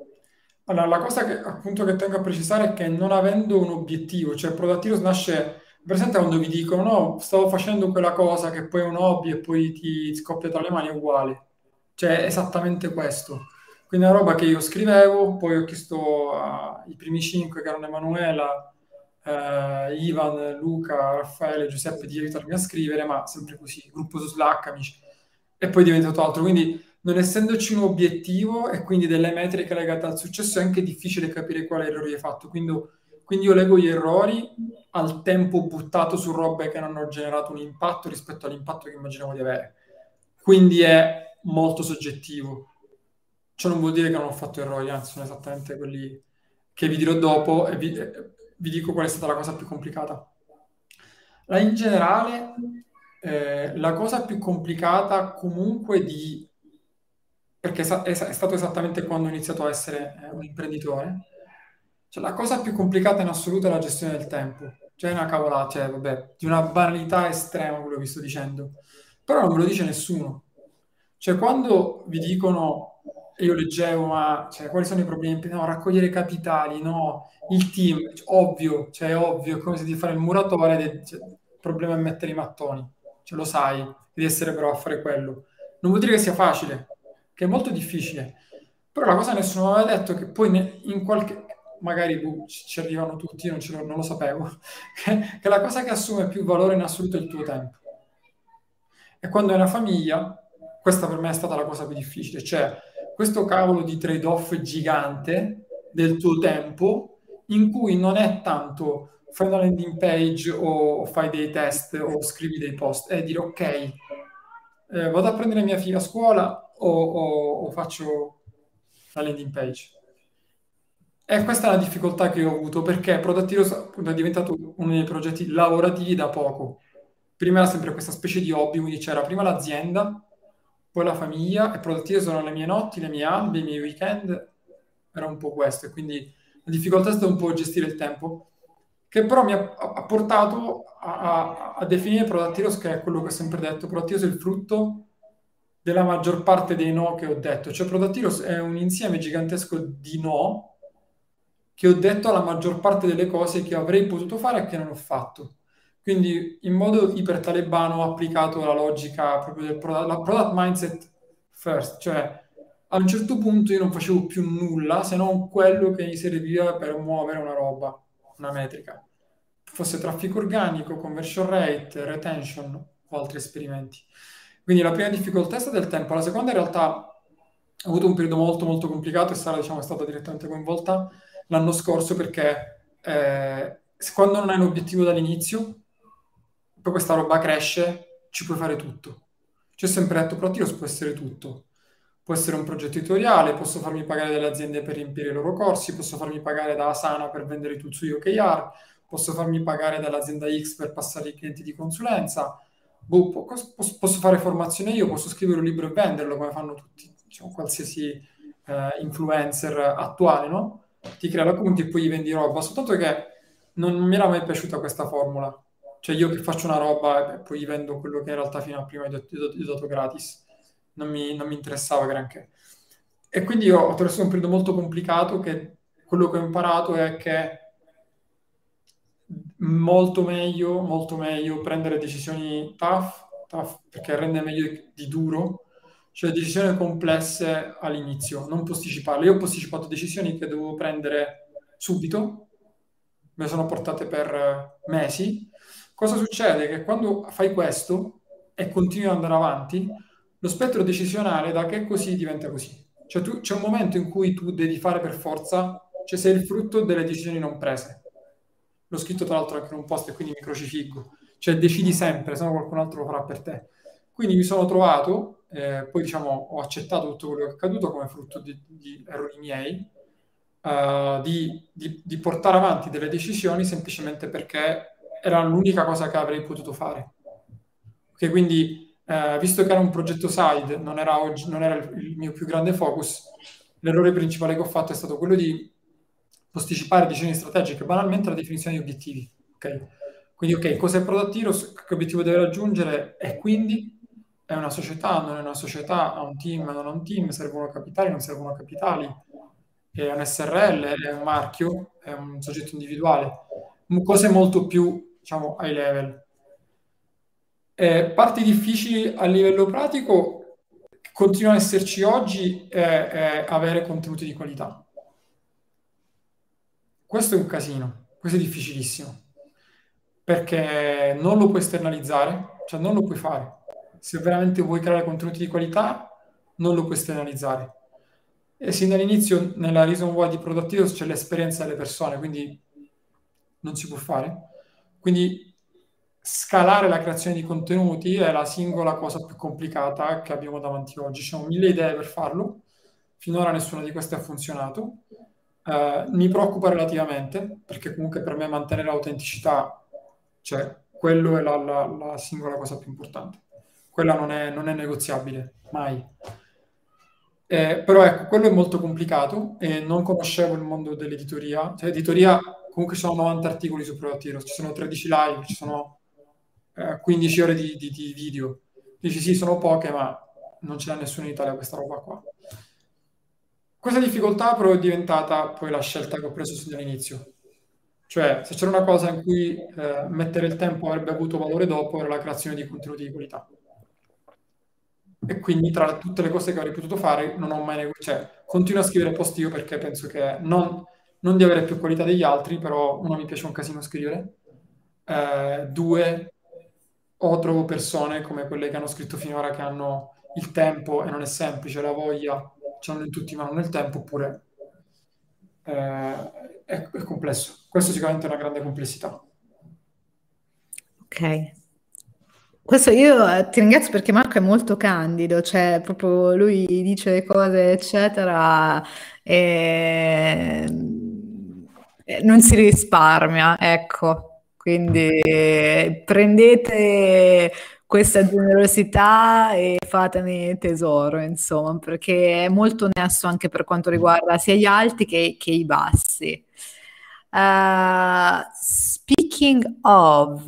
Allora, la cosa che appunto che tengo a precisare è che non avendo un obiettivo, cioè Product Heroes nasce, presente quando vi dicono no, stavo facendo quella cosa che poi è un hobby e poi ti scoppia tra le mani, è uguale. Cioè, è esattamente questo quindi è una roba che io scrivevo, poi ho chiesto ai primi cinque, che erano Emanuela, eh, Ivan, Luca, Raffaele, Giuseppe, di aiutarmi a scrivere, ma sempre così, gruppo su Slack, amici. E poi è diventato altro. Quindi non essendoci un obiettivo e quindi delle metriche legate al successo, è anche difficile capire quale errore hai fatto. Quindi, quindi io leggo gli errori al tempo buttato su robe che non hanno generato un impatto rispetto all'impatto che immaginavo di avere. Quindi è molto soggettivo. Ciò non vuol dire che non ho fatto errori, anzi sono esattamente quelli che vi dirò dopo e vi, vi dico qual è stata la cosa più complicata. La, in generale, eh, la cosa più complicata comunque di... perché è, è, è, stato esattamente quando ho iniziato a essere eh, un imprenditore, cioè la cosa più complicata in assoluto è la gestione del tempo. Cioè è una cavolata, cioè vabbè, di una banalità estrema quello che sto dicendo. Però non ve lo dice nessuno. Cioè quando vi dicono io leggevo, ma cioè, quali sono i problemi? No, raccogliere capitali, no, il team, ovvio, cioè è ovvio, è come se ti fare il muratore, cioè, il problema è mettere i mattoni, cioè, lo sai, devi essere bravo a fare quello. Non vuol dire che sia facile, che è molto difficile, però la cosa nessuno aveva detto che poi in qualche, magari boh, ci arrivano tutti, non, lo, non lo sapevo, che, che la cosa che assume più valore in assoluto è il tuo tempo. E quando è una famiglia, questa per me è stata la cosa più difficile, cioè questo cavolo di trade-off gigante del tuo tempo in cui non è tanto fai una landing page o fai dei test o scrivi dei post, è dire ok, eh, vado a prendere mia figlia a scuola o, o, o faccio la landing page. E questa è la difficoltà che ho avuto perché Product Heroes è diventato uno dei progetti lavorativi da poco. Prima era sempre questa specie di hobby, quindi c'era prima l'azienda, poi la famiglia e produttive sono le mie notti, le mie albe, i miei weekend, era un po' questo e quindi la difficoltà è stata un po' gestire il tempo, che però mi ha, ha portato a, a, a, definire Product Heroes, che è quello che ho sempre detto, Product Heroes è il frutto della maggior parte dei no che ho detto, cioè Product Heroes è un insieme gigantesco di no che ho detto alla maggior parte delle cose che avrei potuto fare e che non ho fatto. Quindi in modo iper talebano ho applicato la logica proprio del product, la product mindset first, cioè a un certo punto io non facevo più nulla se non quello che mi serviva per muovere una roba, una metrica. Fosse traffico organico, conversion rate, retention o altri esperimenti. Quindi la prima difficoltà è stata il tempo, la seconda in realtà ho avuto un periodo molto molto complicato e Sara diciamo, è stata direttamente coinvolta l'anno scorso perché eh, quando non hai un obiettivo dall'inizio poi questa roba cresce, ci puoi fare tutto. Ci ho sempre detto, Protiros può essere tutto. Può essere un progetto editoriale, posso farmi pagare delle aziende per riempire i loro corsi, posso farmi pagare da Asana per vendere tutto su OKR, posso farmi pagare dall'azienda X per passare i clienti di consulenza, boh, posso, posso, fare formazione io, posso scrivere un libro e venderlo come fanno tutti, diciamo, qualsiasi eh, influencer attuale, no? Ti crea community e poi gli vendi roba, soltanto che non mi era mai piaciuta questa formula. Cioè io faccio una roba e poi vendo quello che in realtà fino a prima gli ho dato gratis, non mi, non mi interessava granché. E quindi ho attraversato un periodo molto complicato che quello che ho imparato è che molto meglio, molto meglio prendere decisioni tough, tough perché rende meglio di duro, cioè decisioni complesse all'inizio, non posticiparle. Io ho posticipato decisioni che dovevo prendere subito, me le sono portate per mesi, Cosa succede? Che quando fai questo e continui ad andare avanti, lo spettro decisionale da che è così diventa così. Cioè tu, c'è un momento in cui tu devi fare per forza, cioè sei il frutto delle decisioni non prese. L'ho scritto tra l'altro anche in un post e quindi mi crocifiggo. Cioè decidi sempre, se no qualcun altro lo farà per te. Quindi mi sono trovato, eh, poi diciamo ho accettato tutto quello che è accaduto come frutto di, di errori miei, uh, di, di, di portare avanti delle decisioni semplicemente perché era l'unica cosa che avrei potuto fare. Okay, quindi, eh, visto che era un progetto side, non era, oggi, non era il, mio più grande focus, l'errore principale che ho fatto è stato quello di posticipare decisioni strategiche, banalmente la definizione di obiettivi. Okay? Quindi, ok, cos'è Product Heroes? Che obiettivo deve raggiungere? E quindi è una società, non è una società, ha un team, non ha un team, servono capitali, non servono capitali, è un SRL, è un marchio, è un soggetto individuale, cose molto più, diciamo, high level. Eh, parti difficili a livello pratico continuano ad esserci oggi è, è avere contenuti di qualità. Questo è un casino, questo è difficilissimo, perché non lo puoi esternalizzare, cioè non lo puoi fare. Se veramente vuoi creare contenuti di qualità, non lo puoi esternalizzare e sin dall'inizio nella Reason Why di Productivos c'è l'esperienza delle persone, quindi non si può fare. Quindi scalare la creazione di contenuti è la singola cosa più complicata che abbiamo davanti oggi. Ci sono mille idee per farlo, finora nessuna di queste ha funzionato. Uh, mi preoccupa relativamente, perché comunque per me mantenere l'autenticità, cioè quello è la, la, la singola cosa più importante. Quella non è, non è negoziabile, mai. Eh, però ecco, quello è molto complicato e non conoscevo il mondo dell'editoria. Cioè, editoria, comunque ci sono 90 articoli su Product ci sono 13 live, ci sono eh, 15 ore di, di, di, video. Dici sì, sono poche, ma non ce n'è nessuno in Italia questa roba qua. Questa difficoltà però è diventata poi la scelta che ho preso sin dall'inizio. Cioè, se c'era una cosa in cui eh, mettere il tempo avrebbe avuto valore dopo, era la creazione di contenuti di qualità e quindi tra tutte le cose che avrei potuto fare non ho mai negoziato, cioè continuo a scrivere post io perché penso che non, non, di avere più qualità degli altri, però uno mi piace un casino scrivere, eh, due o trovo persone come quelle che hanno scritto finora che hanno il tempo e non è semplice, la voglia, ce l'hanno in tutti ma non nel tempo, oppure eh, è, è complesso. Questo sicuramente è una grande complessità.
Ok. Questo io eh, ti ringrazio perché Marco è molto candido, cioè proprio lui dice le cose, eccetera, e non si risparmia, ecco. Quindi prendete questa generosità e fatene tesoro, insomma, perché è molto onesto anche per quanto riguarda sia gli alti che, che i bassi. Uh, speaking of,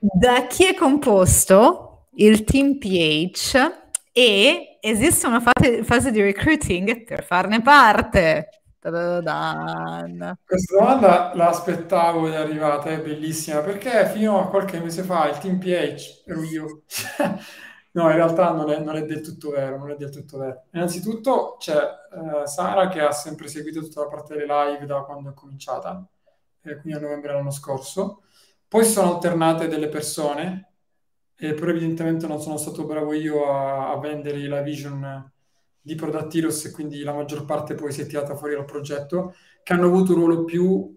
da chi è composto il team PH e esiste una fase, fase di recruiting per farne parte?
Ta-da-dan. Questa domanda l'aspettavo di arrivata, è bellissima, perché fino a qualche mese fa il team PH ero io. no, in realtà non è, non è, del tutto vero, non è del tutto vero. Innanzitutto c'è uh, Sara che ha sempre seguito tutta la parte delle live da quando è cominciata, eh, quindi a novembre dell'anno scorso. Poi sono alternate delle persone, e però evidentemente non sono stato bravo io a, a vendere la vision di Product Heroes e quindi la maggior parte poi si è tirata fuori dal progetto, che hanno avuto un ruolo più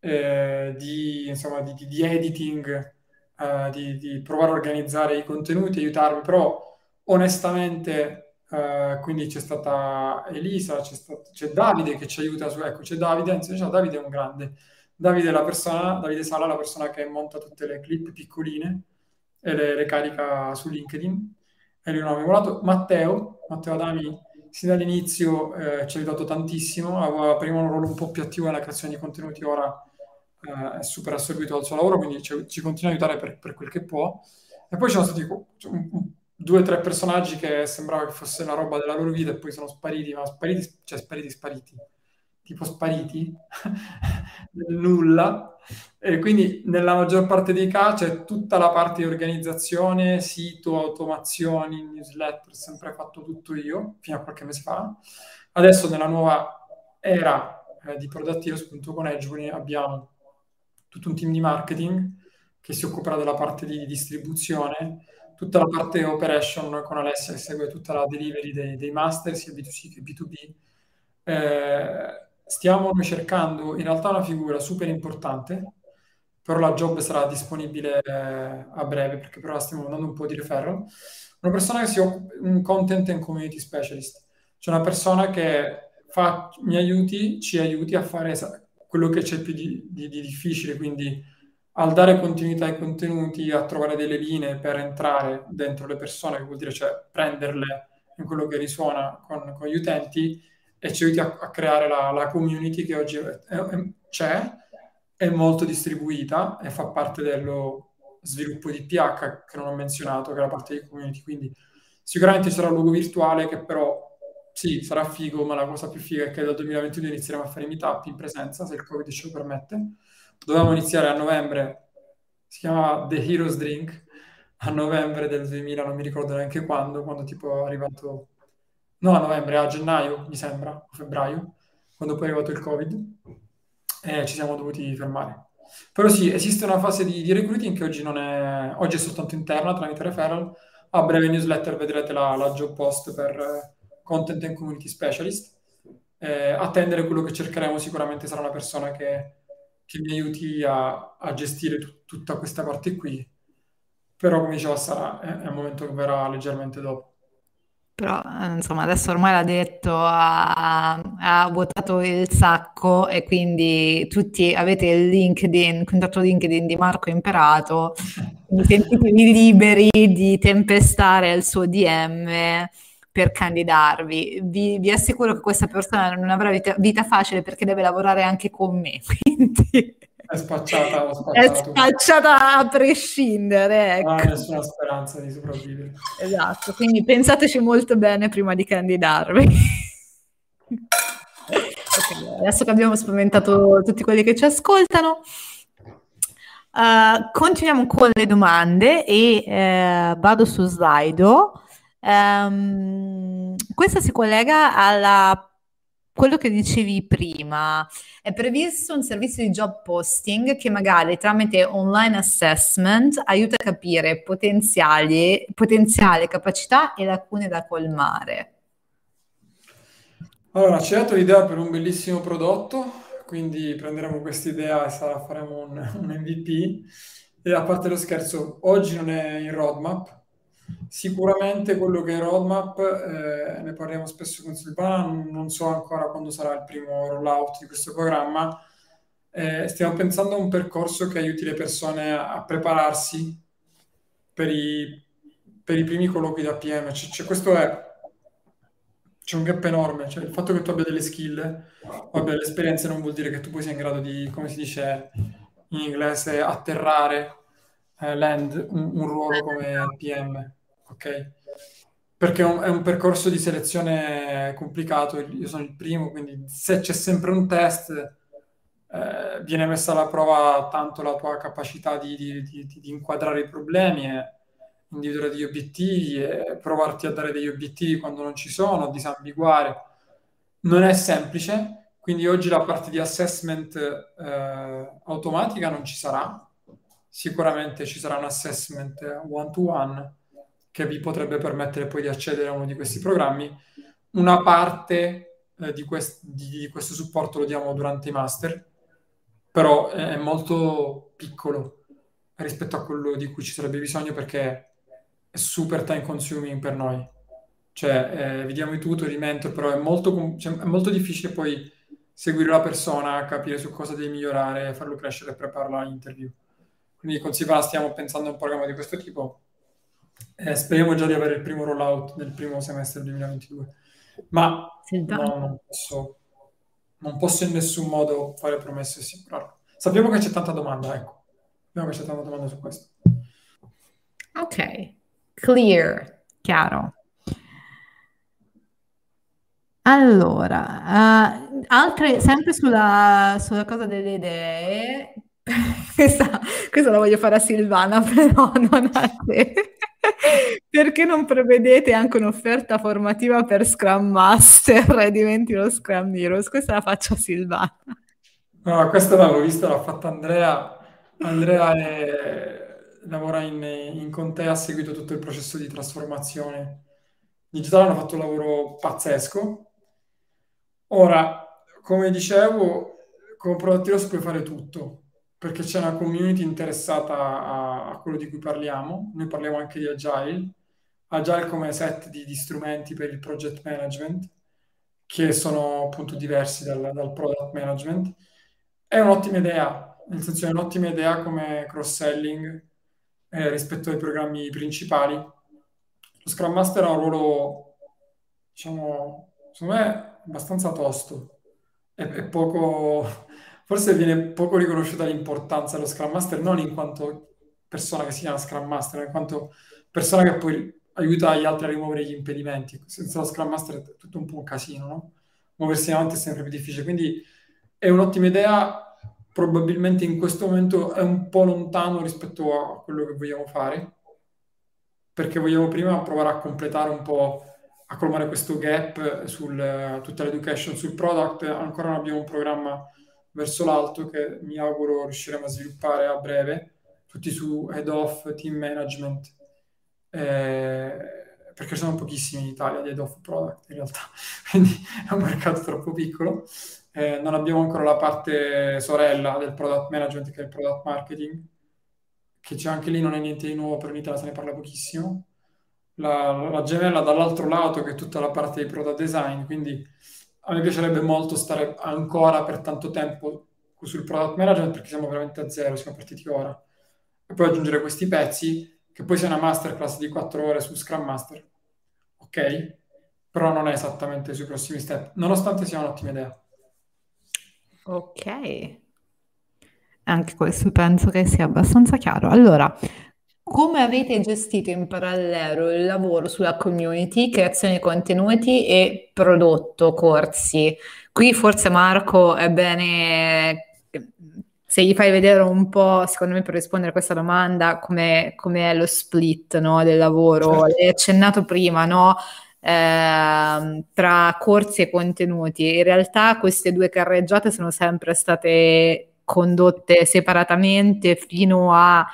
eh, di, insomma, di, di, editing, eh, di, di, provare a organizzare i contenuti, aiutarmi, però onestamente eh, quindi c'è stata Elisa, c'è, stato, c'è, Davide che ci aiuta su, ecco c'è Davide, anzi cioè, Davide è un grande, Davide, persona, Davide Sala è la persona che monta tutte le clip piccoline e le, le carica su LinkedIn. E lui non avevo volato. Matteo, Matteo Adami, sin dall'inizio eh, ci ha aiutato tantissimo, aveva prima un ruolo un po' più attivo nella creazione di contenuti, ora eh, è super assorbito dal suo lavoro, quindi ci, ci continua a aiutare per, per, quel che può. E poi ci sono stati due o tre personaggi che sembrava che fosse la roba della loro vita e poi sono spariti, ma spariti, cioè spariti, spariti tipo spariti nel nulla. E quindi nella maggior parte dei casi c'è tutta la parte di organizzazione, sito, automazioni, newsletter, sempre fatto tutto io, fino a qualche mese fa. Adesso nella nuova era eh, di Product Heroes, appunto con Edgebury, abbiamo tutto un team di marketing che si occuperà della parte di distribuzione, tutta la parte operation con Alessia che segue tutta la delivery dei, dei master sia B2C che B2B. Eh, stiamo cercando in realtà una figura super importante, però la job sarà disponibile eh, a breve perché però stiamo mandando un po' di referral. Una persona che si occupa, un content and community specialist, cioè una persona che fa, mi aiuti, ci aiuti a fare quello che c'è più di, di, di difficile, quindi al dare continuità ai contenuti, a trovare delle linee per entrare dentro le persone, che vuol dire cioè prenderle in quello che risuona con, con gli utenti e ci aiuti a, a creare la, la, community che oggi è, è, c'è, è molto distribuita e fa parte dello sviluppo di PH che non ho menzionato, che è la parte di community, quindi sicuramente sarà un luogo virtuale che però sì, sarà figo, ma la cosa più figa è che dal 2022 inizieremo a fare meetup in presenza, se il Covid ce lo permette. Dovevamo iniziare a novembre, si chiama The Heroes Drink, a novembre del 2000, non mi ricordo neanche quando, quando tipo è arrivato... No, a novembre, a gennaio, mi sembra, o febbraio, quando poi è arrivato il Covid, e ci siamo dovuti fermare. Però sì, esiste una fase di, di recruiting che oggi non è... Oggi è soltanto interna, tramite referral. A breve newsletter vedrete la, la job post per content and community specialist. Eh, attendere quello che cercheremo sicuramente sarà una persona che, che mi aiuti a, a gestire t- tutta questa parte qui. Però, come diceva Sara, è, è un momento che verrà leggermente dopo.
Però, insomma, adesso ormai l'ha detto, ha, ha votato il sacco e quindi tutti avete il LinkedIn, il contatto LinkedIn di Marco Imperato, sentitevi liberi di tempestare il suo DM per candidarvi. Vi, vi, assicuro che questa persona non avrà vita, vita, facile perché deve lavorare anche con me, quindi...
Spacciata,
è spacciata a prescindere. Ecco.
Non ha nessuna speranza di sopravvivere.
Esatto, quindi pensateci molto bene prima di candidarvi. okay, adesso che abbiamo spaventato tutti quelli che ci ascoltano, uh, continuiamo con le domande e uh, vado su Slido. Um, questa si collega alla quello che dicevi prima, è previsto un servizio di job posting che magari tramite online assessment aiuta a capire potenziali, potenziale capacità e lacune da colmare.
Allora, ci hai dato l'idea per un bellissimo prodotto, quindi prenderemo questa idea e sarà, faremo un, un MVP. E a parte lo scherzo, oggi non è in roadmap, Sicuramente quello che è roadmap, eh, ne parliamo spesso con Silvana, non so ancora quando sarà il primo rollout di questo programma. Eh, stiamo pensando a un percorso che aiuti le persone a, a prepararsi per i, per i, primi colloqui da PM. Cioè, cioè, questo è c'è un gap enorme, cioè il fatto che tu abbia delle skill abbia delle esperienze non vuol dire che tu poi sia in grado di, come si dice in inglese, atterrare, eh, land un, un ruolo come PM ok? Perché è un, percorso di selezione complicato, io sono il primo, quindi se c'è sempre un test, eh, viene messa alla prova tanto la tua capacità di, di, di, di inquadrare i problemi e individuare degli obiettivi e provarti a dare degli obiettivi quando non ci sono, disambiguare. Non è semplice, quindi oggi la parte di assessment eh, automatica non ci sarà, sicuramente ci sarà un assessment one-to-one che vi potrebbe permettere poi di accedere a uno di questi programmi. Una parte eh, di, quest- di, questo supporto lo diamo durante i master, però è molto piccolo rispetto a quello di cui ci sarebbe bisogno perché è super time consuming per noi. Cioè, eh, vi diamo i tutor, i mentor, però è molto, cioè, è molto difficile poi seguire la persona, capire su cosa devi migliorare, farlo crescere e prepararlo all'interview. Quindi con Siva stiamo pensando a un programma di questo tipo eh, speriamo già di avere il primo rollout nel primo semestre del 2022. Ma no, non, posso, non posso in nessun modo fare promesse e assicurarlo. Sappiamo che c'è tanta domanda, ecco. Sappiamo che c'è tanta domanda su questo.
Ok, clear, chiaro. Allora, uh, altre, sempre sulla, sulla cosa delle idee, questa, questa, la voglio fare a Silvana, però non a te. Perché non prevedete anche un'offerta formativa per Scrum Master e diventi lo Scrum Heroes? Questa la faccio a Silvana.
No, questa l'avevo vista, l'ha fatta Andrea. Andrea è... lavora in, in Conte, ha seguito tutto il processo di trasformazione digitale, hanno fatto un lavoro pazzesco. Ora, come dicevo, con Product Heroes puoi fare tutto, perché c'è una community interessata a, a, quello di cui parliamo. Noi parliamo anche di Agile, Agile come set di, di strumenti per il project management, che sono appunto diversi dal, dal product management. È un'ottima idea, nel senso è un'ottima idea come cross-selling eh, rispetto ai programmi principali. Lo Scrum Master ha un ruolo, diciamo, secondo me abbastanza tosto e, poco, forse viene poco riconosciuta l'importanza dello Scrum Master, non in quanto persona che si chiama Scrum Master, ma in quanto persona che poi aiuta gli altri a rimuovere gli impedimenti. Senza lo Scrum Master è tutto un po' un casino, no? Muoversi avanti è sempre più difficile. Quindi è un'ottima idea, probabilmente in questo momento è un po' lontano rispetto a quello che vogliamo fare, perché vogliamo prima provare a completare un po', a colmare questo gap su tutta l'education sul product. Ancora non abbiamo un programma verso l'alto che mi auguro riusciremo a sviluppare a breve, tutti su head off, team management eh, perché sono pochissimi in Italia di head of product in realtà, quindi è un mercato troppo piccolo. Eh, non abbiamo ancora la parte sorella del product management che è il product marketing, che c'è anche lì, non è niente di nuovo, per in Italia se ne parla pochissimo. La, la gemella dall'altro lato che è tutta la parte di product design, quindi a me piacerebbe molto stare ancora per tanto tempo sul product management perché siamo veramente a zero, siamo partiti ora. E poi aggiungere questi pezzi che poi sia una masterclass di 4 ore su Scrum Master, ok? Però non è esattamente sui prossimi step, nonostante sia un'ottima idea.
Ok, anche questo penso che sia abbastanza chiaro. Allora, come avete gestito in parallelo il lavoro sulla community, creazione di contenuti e prodotto, corsi? Qui forse Marco è bene se gli fai vedere un po', secondo me, per rispondere a questa domanda, come è lo split no, del lavoro. Certo. L'hai accennato prima, no? Eh, tra corsi e contenuti. In realtà queste due carreggiate sono sempre state condotte separatamente fino a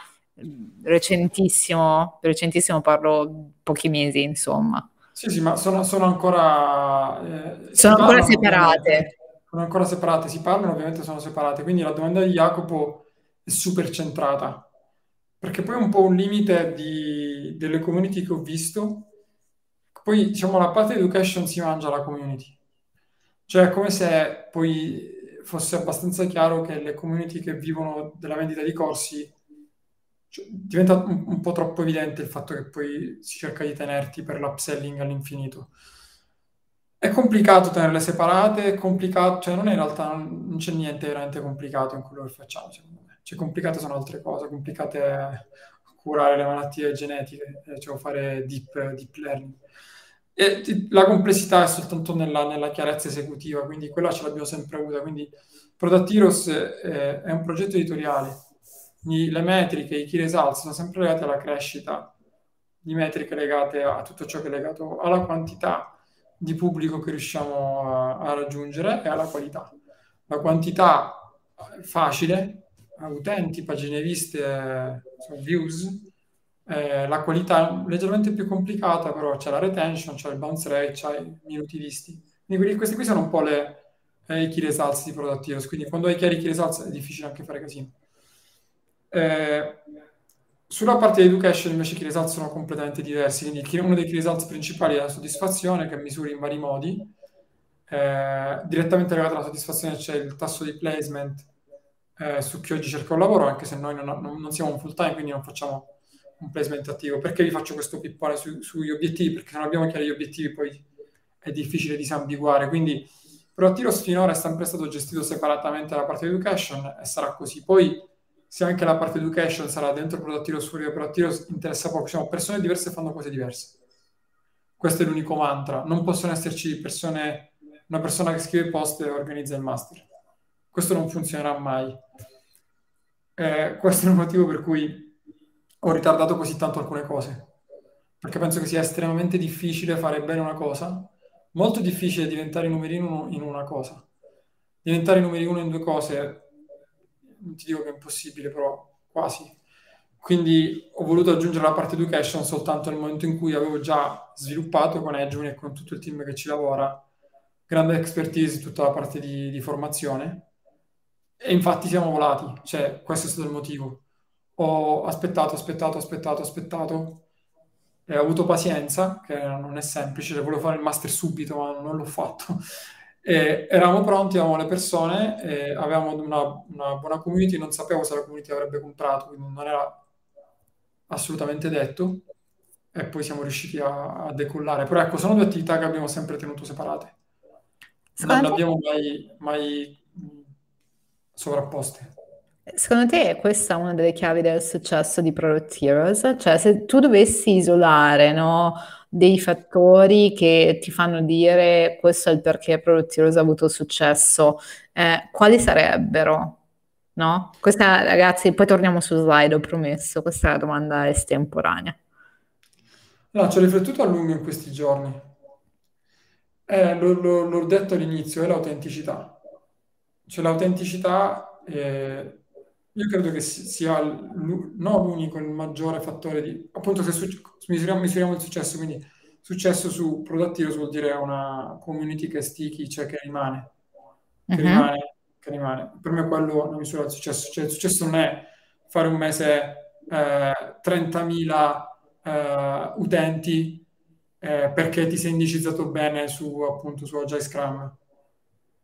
recentissimo, recentissimo parlo pochi mesi, insomma.
Sì, sì, ma sono, sono ancora...
Eh, sono ancora separate.
Sono ancora separate, si parlano, ovviamente sono separate, quindi la domanda di Jacopo è super centrata, perché poi è un po' un limite di, delle community che ho visto, poi diciamo la parte education si mangia la community, cioè è come se poi fosse abbastanza chiaro che le community che vivono della vendita di corsi cioè, diventa un, un, po' troppo evidente il fatto che poi si cerca di tenerti per l'upselling all'infinito. È complicato tenerle separate, è complicato, cioè non è in realtà, non, non c'è niente veramente complicato in quello che facciamo, secondo me. Cioè, complicate sono altre cose, complicate curare le malattie genetiche, eh, cioè fare deep, deep learning. E la complessità è soltanto nella, nella, chiarezza esecutiva, quindi quella ce l'abbiamo sempre avuta. Quindi Product Heroes è, è un progetto editoriale. Le metriche, i key results sono sempre legati alla crescita di metriche legate a tutto ciò che è legato alla quantità di pubblico che riusciamo a, a raggiungere e alla qualità. La quantità facile, utenti, pagine viste, views, eh, la qualità leggermente più complicata, però c'è la retention, c'è il bounce rate, c'è i minuti visti. Quindi questi qui sono un po' le, eh, i key results di Product Heroes, quindi quando hai chiari i key results è difficile anche fare casino. Eh, sulla parte di education invece i key results sono completamente diversi, quindi uno dei key results principali è la soddisfazione che misuri in vari modi. Eh, direttamente legato alla soddisfazione c'è il tasso di placement eh, su chi oggi cerca un lavoro, anche se noi non, non, non, siamo un full time, quindi non facciamo un placement attivo. Perché vi faccio questo pippone su, sugli obiettivi? Perché se non abbiamo chiari gli obiettivi poi è difficile disambiguare. Quindi Proattiros finora è sempre stato gestito separatamente dalla parte education e sarà così. Poi se anche la parte education sarà dentro Product fuori da Product interessa poco. Diciamo, persone diverse fanno cose diverse. Questo è l'unico mantra. Non possono esserci persone, una persona che scrive post e organizza il master. Questo non funzionerà mai. Eh, questo è il motivo per cui ho ritardato così tanto alcune cose. Perché penso che sia estremamente difficile fare bene una cosa, molto difficile diventare numeri uno in una cosa. Diventare numeri uno in due cose non ti dico che è impossibile, però quasi. quindi ho voluto aggiungere la parte education soltanto nel momento in cui avevo già sviluppato con Edgemin e con tutto il team che ci lavora grande expertise in tutta la parte di, di formazione e infatti siamo volati, cioè questo è stato il motivo. Ho aspettato, aspettato, aspettato, aspettato ho avuto pazienza, che non è semplice, cioè, volevo fare il master subito, ma non l'ho fatto. E eravamo pronti, avevamo le persone, avevamo una, una, buona community, non sapevo se la community avrebbe comprato, quindi non era assolutamente detto, e poi siamo riusciti a, a decollare. Però ecco, sono due attività che abbiamo sempre tenuto separate. Non le abbiamo mai, mai sovrapposte.
Secondo te questa è una delle chiavi del successo di Product Heroes? Cioè, se tu dovessi isolare, no, dei fattori che ti fanno dire questo è il perché Product Heroes ha avuto successo, eh, quali sarebbero? No? Questa, ragazzi, poi torniamo su slide, ho promesso, questa è la domanda estemporanea.
No, ci ho riflettuto a lungo in questi giorni. Eh, lo, lo, l'ho detto all'inizio, è l'autenticità. Cioè l'autenticità eh, io credo che sia non l'unico, il maggiore fattore di... Appunto, se su, misuriamo, misuriamo, il successo, quindi successo su Product Heroes vuol dire una community che sticky, cioè che rimane. Che, uh-huh. rimane, che rimane. Per me quello è una misura del successo. Cioè il successo non è fare un mese eh, 30.000 eh, utenti eh, perché ti sei indicizzato bene su, appunto, su Agile Scrum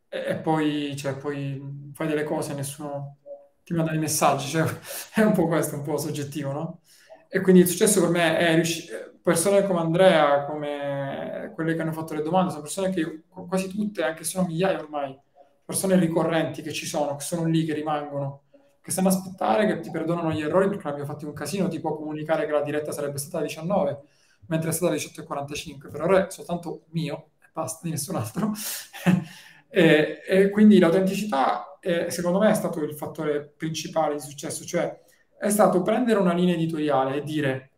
e, e poi, cioè, poi fai delle cose e nessuno ti manda dei messaggi, cioè, è un po' questo, un po' soggettivo, no? E quindi il successo per me è riuscire, persone come Andrea, come quelle che hanno fatto le domande, sono persone che quasi tutte, anche se sono migliaia ormai, persone ricorrenti che ci sono, che sono lì, che rimangono, che stanno a aspettare, che ti perdonano gli errori perché abbiamo fatti un casino, ti può comunicare che la diretta sarebbe stata alle 19, mentre è stata alle 18.45, per ora è soltanto mio, e basta, di nessun altro. e, e quindi l'autenticità eh, secondo me è stato il fattore principale di successo, cioè è stato prendere una linea editoriale e dire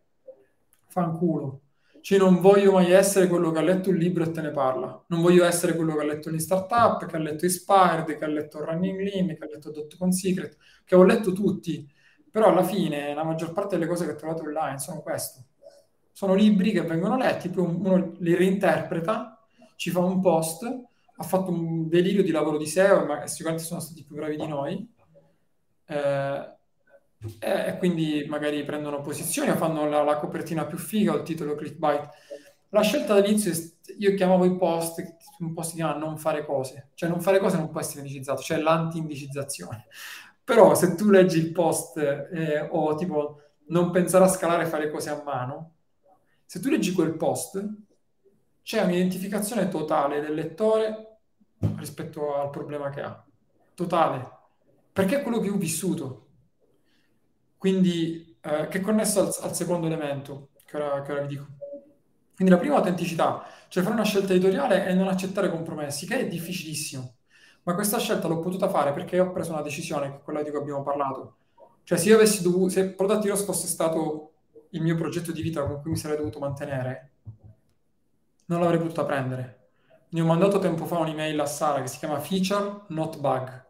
fanculo, cioè non voglio mai essere quello che ha letto un libro e te ne parla, non voglio essere quello che ha letto in startup, che ha letto Inspired, che ha letto Running Lean, che ha letto Dotcom Secret, che ho letto tutti, però alla fine la maggior parte delle cose che trovate online sono questo. Sono libri che vengono letti, poi uno li reinterpreta, ci fa un post ha fatto un delirio di lavoro di SEO, ma sicuramente sono stati più bravi di noi. Eh, e quindi magari prendono posizioni o fanno la, la, copertina più figa o il titolo clickbait. La scelta dall'inizio, io chiamavo i post, un post si chiama non fare cose, cioè non fare cose non può essere indicizzato, cioè l'anti-indicizzazione. Però se tu leggi il post eh, o tipo non pensare a scalare e fare cose a mano, se tu leggi quel post, c'è un'identificazione totale del lettore rispetto al problema che ha. Totale. Perché è quello che ho vissuto. Quindi, eh, che è connesso al, al, secondo elemento, che ora, che ora vi dico. Quindi la prima autenticità, cioè fare una scelta editoriale e non accettare compromessi, che è difficilissimo. Ma questa scelta l'ho potuta fare perché ho preso una decisione, quella di cui abbiamo parlato. Cioè se io avessi dovuto, se Product Heroes fosse stato il mio progetto di vita con cui mi sarei dovuto mantenere, non l'avrei potuta prendere. Ne ho mandato tempo fa un'email a Sara che si chiama Feature Not Bug,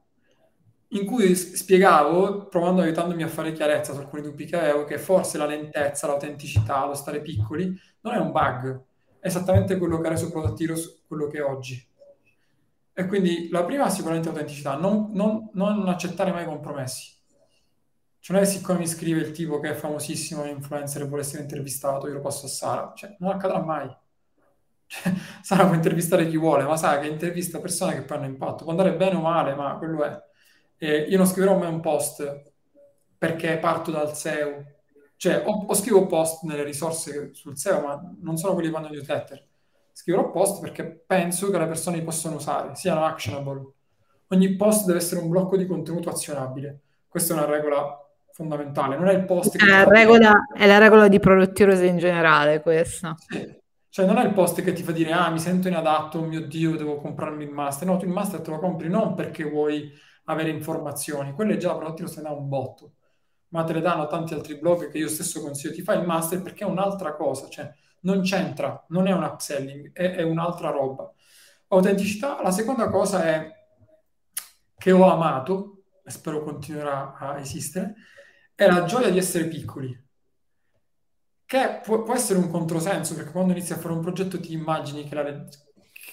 in cui spiegavo, provando aiutandomi a fare chiarezza su alcuni dubbi che avevo, che forse la lentezza, l'autenticità, lo stare piccoli, non è un bug, è esattamente quello che ha reso Product Heroes quello che è oggi. E quindi la prima sicuramente autenticità, non, non, non accettare mai compromessi. Cioè non è siccome mi scrive il tipo che è famosissimo, influencer e vuole essere intervistato, io lo passo a Sara. Cioè, non accadrà mai. Sara può intervistare chi vuole, ma sa che intervista persone che poi hanno impatto. Può andare bene o male, ma quello è. E io non scriverò mai un post perché parto dal SEO. Cioè, o, o scrivo post nelle risorse sul SEO, ma non sono quelli che vanno in newsletter. Scriverò post perché penso che le persone li possano usare, siano actionable. Ogni post deve essere un blocco di contenuto azionabile. Questa è una regola fondamentale. Non è il post.
È, regola, è la regola di produttività in generale questa.
Sì. Cioè non è il post che ti fa dire ah mi sento inadatto, mio Dio, devo comprarmi il master. No, tu il master te lo compri non perché vuoi avere informazioni, quelle già però ti lo stai da un botto, ma te le danno tanti altri blog che io stesso consiglio. Ti fai il master perché è un'altra cosa, cioè non c'entra, non è un upselling, è, è un'altra roba. Autenticità, la seconda cosa è che ho amato, e spero continuerà a esistere, è la gioia di essere piccoli, che può, può essere un controsenso, perché quando inizi a fare un progetto ti immagini che, la,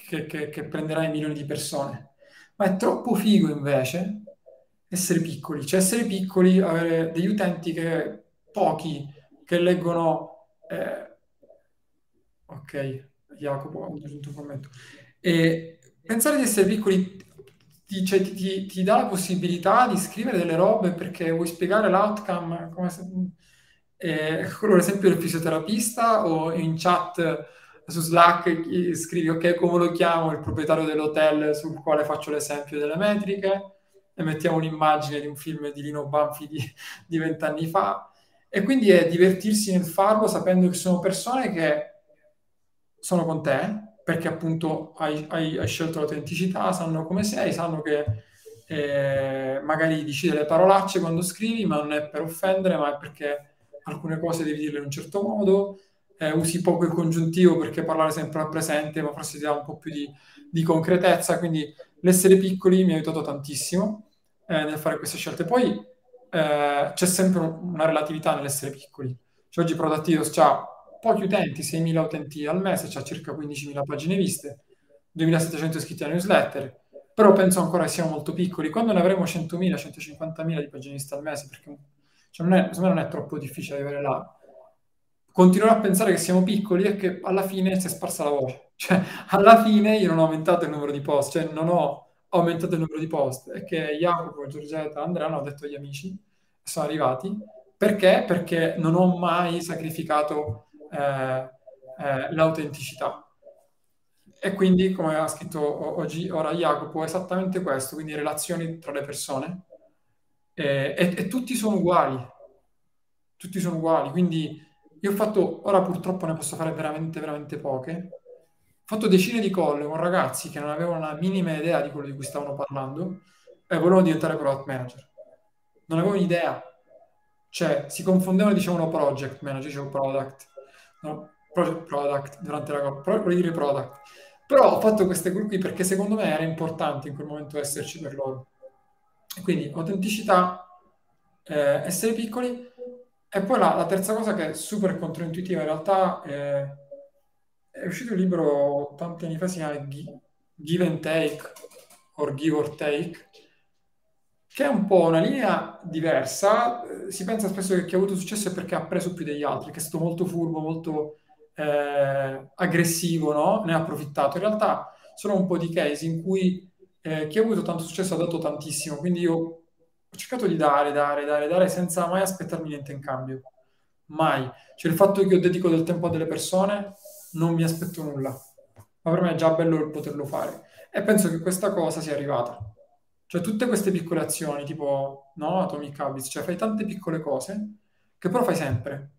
che, che, che prenderai milioni di persone, ma è troppo figo invece essere piccoli, cioè essere piccoli, avere degli utenti che pochi che leggono eh, ok, Jacopo ha aggiunto un commento. E pensare di essere piccoli ti, cioè, ti, ti, ti, dà la possibilità di scrivere delle robe perché vuoi spiegare l'outcome come se, eh, quello l'esempio del fisioterapista o in chat su Slack scrivi ok come lo chiamo? Il proprietario dell'hotel sul quale faccio l'esempio delle metriche e mettiamo un'immagine di un film di Lino Banfi di vent'anni fa. E quindi è divertirsi nel farlo sapendo che sono persone che sono con te perché appunto hai, hai, hai scelto l'autenticità, sanno come sei, sanno che eh, magari dici delle parolacce quando scrivi, ma non è per offendere, ma è perché alcune cose devi dirle in un certo modo, eh, usi poco il congiuntivo perché parlare sempre al presente, ma forse ti dà un po' più di, di concretezza, quindi l'essere piccoli mi ha aiutato tantissimo eh, nel fare queste scelte. Poi eh, c'è sempre una relatività nell'essere piccoli. Cioè, oggi Product Heroes ha pochi utenti, 6.000 utenti al mese, ha circa 15.000 pagine viste, 2.700 iscritti alla newsletter, però penso ancora che siamo molto piccoli. Quando ne avremo 100.000, 150.000 di pagine viste al mese, perché cioè, non, è, secondo me non è troppo difficile arrivare là, continuerò a pensare che siamo piccoli e che alla fine si è sparsa la voce. Cioè, alla fine io non ho aumentato il numero di post, cioè non ho aumentato il numero di post, è che Jacopo, Giorgetta, Andrea hanno detto agli amici, sono arrivati, perché? Perché non ho mai sacrificato eh, eh, l'autenticità. E quindi, come ha scritto oggi, ora Jacopo, è esattamente questo, quindi relazioni tra le persone. E, e, e tutti sono uguali, tutti sono uguali, quindi io ho fatto, ora purtroppo ne posso fare veramente, veramente poche, ho fatto decine di call con ragazzi che non avevano la minima idea di quello di cui stavano parlando e volevano diventare product manager. Non avevano idea. Cioè, si confondevano e dicevano project manager, dicevo product no? Project product durante la coppa, però volevo dire product. Però ho fatto queste gruppi perché secondo me era importante in quel momento esserci per loro. Quindi autenticità, eh, essere piccoli. E poi la, la, terza cosa che è super controintuitiva in realtà è, è uscito un libro tanti anni fa, si chiama Give and Take, or Give or Take, che è un po' una linea diversa. Eh, si pensa spesso che chi ha avuto successo è perché ha preso più degli altri, che è stato molto furbo, molto eh, aggressivo, no? ne ha approfittato. In realtà sono un po' di casi in cui eh, chi ha avuto tanto successo ha dato tantissimo, quindi io ho cercato di dare, dare, dare, dare senza mai aspettarmi niente in cambio. Mai. Cioè il fatto che io dedico del tempo a delle persone non mi aspetto nulla, ma per me è già bello poterlo fare. E penso che questa cosa sia arrivata. Cioè tutte queste piccole azioni, tipo no, Atomic Habits, cioè fai tante piccole cose che però fai sempre.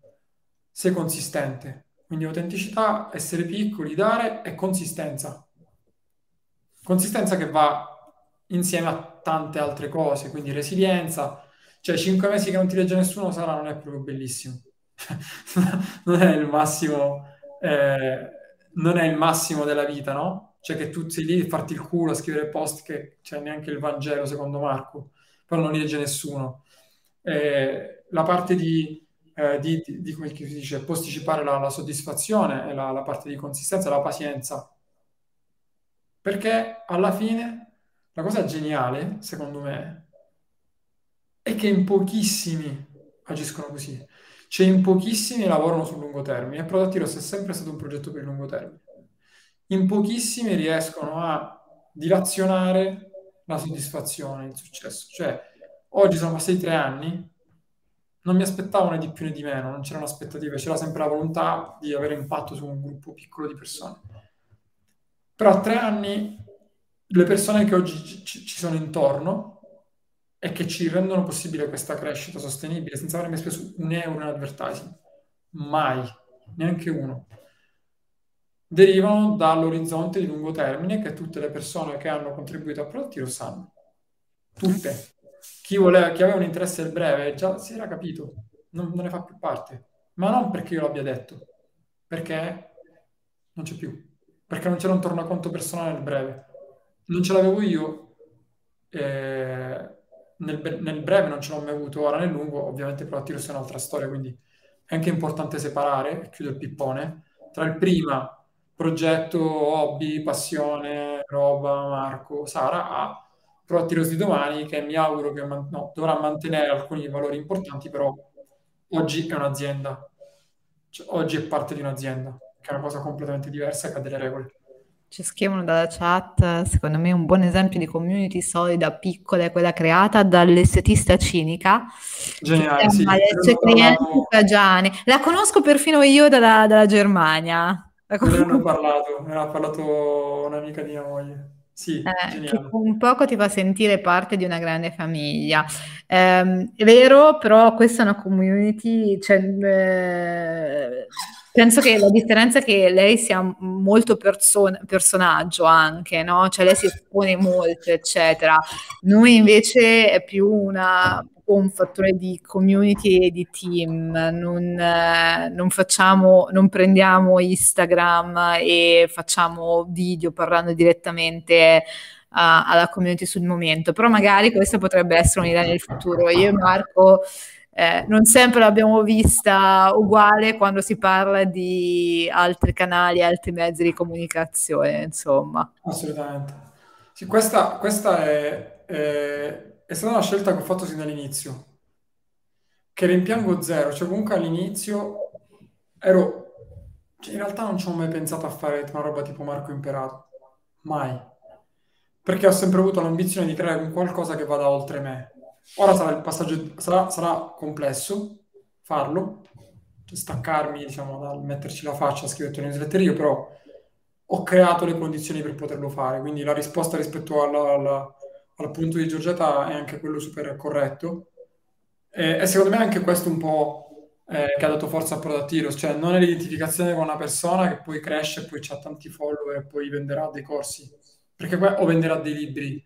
Sei consistente. Quindi autenticità, essere piccoli, dare e consistenza. Consistenza che va insieme a tante altre cose, quindi resilienza. Cioè, cinque mesi che non ti legge nessuno sarà, non è proprio bellissimo. non è il massimo, eh, non è il massimo della vita, no? cioè che tu sei lì a farti il culo a scrivere post che c'è neanche il Vangelo secondo Marco, però non li legge nessuno. Eh, la parte di, eh, di, di, di, come si dice, posticipare la, la soddisfazione la, la, parte di consistenza, la pazienza. Perché alla fine la cosa geniale, secondo me, è che in pochissimi agiscono così. Cioè in pochissimi lavorano sul lungo termine. E Product Heroes è sempre stato un progetto per il lungo termine in pochissimi riescono a dilazionare la soddisfazione, il successo. Cioè, oggi sono passati tre anni, non mi aspettavo né di più né di meno, non c'erano aspettative, c'era sempre la volontà di avere impatto su un gruppo piccolo di persone. Però a tre anni le persone che oggi ci, ci sono intorno e che ci rendono possibile questa crescita sostenibile senza aver mai speso un euro in advertising, mai, neanche uno derivano dall'orizzonte di lungo termine che tutte le persone che hanno contribuito a prodotti lo sanno. Tutte. Chi, voleva, chi aveva un interesse del breve già si era capito, non, non ne fa più parte. Ma non perché io l'abbia detto, perché non c'è più. Perché non c'era un tornaconto personale nel breve. Non ce l'avevo io, eh, nel, nel breve non ce l'ho mai avuto, ora nel lungo ovviamente Product Heroes è un'altra storia, quindi è anche importante separare, chiudo il pippone, tra il prima progetto, hobby, passione, roba, Marco, Sara, a Product Heroes di domani che mi auguro che man- no, dovrà mantenere alcuni valori importanti, però oggi è un'azienda, cioè, oggi è parte di un'azienda, che è una cosa completamente diversa che ha delle regole.
Ci scrivono dalla chat, secondo me un buon esempio di community solida, piccola, è quella creata dall'estetista cinica.
Geniale, sì.
Alessio Clienti Stagiani. La conosco perfino io dalla, dalla Germania.
La ne hanno parlato, ne ha parlato un'amica di mia moglie. Sì,
eh, un poco ti fa sentire parte di una grande famiglia. Eh, è vero, però questa è una community, cioè, eh, penso che la differenza è che lei sia molto person- personaggio anche, no? Cioè lei si espone molto, eccetera. Noi invece è più una un fattore di community e di team, non, eh, non, facciamo, non prendiamo Instagram e facciamo video parlando direttamente alla community sul momento, però magari questa potrebbe essere un'idea nel futuro. Io e Marco eh, non sempre l'abbiamo vista uguale quando si parla di altri canali, altri mezzi di comunicazione, insomma.
Assolutamente. Sì, questa, questa è, è è stata una scelta che ho fatto sin dall'inizio, che rimpiango zero, cioè comunque all'inizio ero, cioè in realtà non ci ho mai pensato a fare una roba tipo Marco Imperato, mai, perché ho sempre avuto l'ambizione di creare qualcosa che vada oltre me. Ora sarà il passaggio, sarà, sarà complesso farlo, cioè staccarmi, diciamo, dal metterci la faccia, scrivere il newsletter io, però ho creato le condizioni per poterlo fare, quindi la risposta rispetto alla, alla al punto di Giorgiata è anche quello super corretto. E, e secondo me anche questo un po' eh, che ha dato forza a Product Heroes, cioè non è l'identificazione con una persona che poi cresce, poi ha tanti follower poi venderà dei corsi, perché o venderà dei libri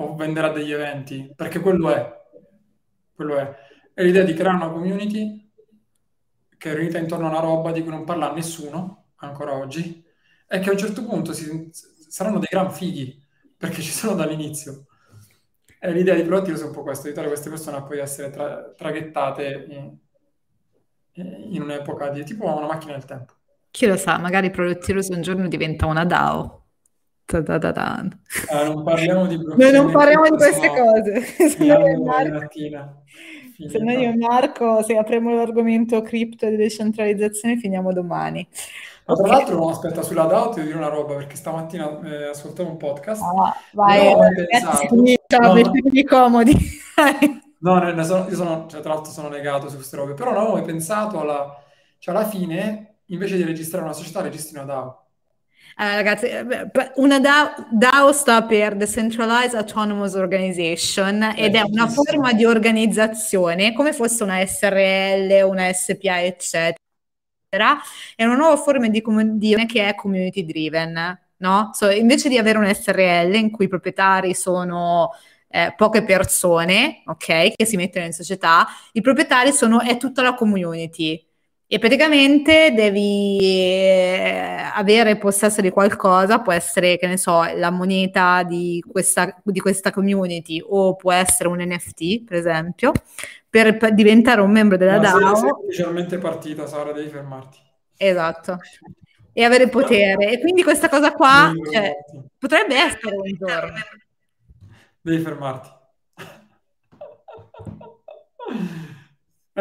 o venderà degli eventi, perché quello è. Quello è. È l'idea di creare una community che è riunita intorno a una roba di cui non parla nessuno ancora oggi e che a un certo punto si, saranno dei gran fighi perché ci sono dall'inizio. E l'idea di Proattilos è un po' questo, aiutare queste persone a poi essere tra- traghettate in, in, un'epoca di tipo una macchina del tempo.
Chi lo sa, magari Proattilos un giorno diventa una DAO.
Eh, non parliamo di
Noi non parliamo di queste cose. Se noi, Marco, se noi io e Marco, se apriamo l'argomento cripto e decentralizzazione, finiamo domani.
Ma tra l'altro, no, aspetta, sulla DAO ti devo dire una roba, perché stamattina eh, ascoltavo un podcast.
Ah, vai, no, pensato... ciao, no, no. comodi.
no, ne sono, io sono, cioè, tra l'altro sono negato su queste robe, però non avevo pensato alla, cioè alla fine, invece di registrare una società, registri una DAO.
Allora, ragazzi, eh, una DAO, DAO, sta per Decentralized Autonomous Organization eh, ed è una forma di organizzazione come fosse una SRL, una SPA, eccetera è una nuova forma di comunicazione che è community driven, no? So, invece di avere un SRL in cui i proprietari sono eh, poche persone, ok, che si mettono in società, i proprietari sono, è tutta la community. E praticamente devi eh, avere possesso di qualcosa, può essere, che ne so, la moneta di questa, di questa community o può essere un NFT, per esempio, per, per diventare un membro della no, DAO.
Sei ufficialmente partita, Sara, devi fermarti.
Esatto. E avere potere. E quindi questa cosa qua cioè, potrebbe essere un giorno.
Devi fermarti.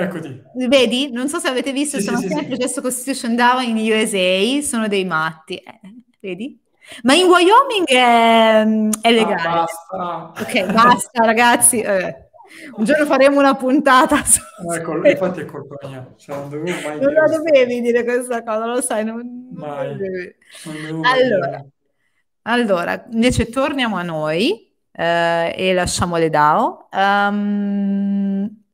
Eccoti.
Vedi? Non so se avete visto, sì, sono sì, sì, il processo Constitution DAO in USA, sono dei matti. Eh, vedi? Ma in Wyoming è, è legale. Ah,
basta.
Ok, basta ragazzi. Eh. Un giorno faremo una puntata. Su...
Ecco, infatti è colpa mia. Cioè, non
non la dovevi dire questa cosa, lo sai. Non,
mai.
Non allora, allora, invece torniamo a noi eh, e lasciamo le DAO. Um,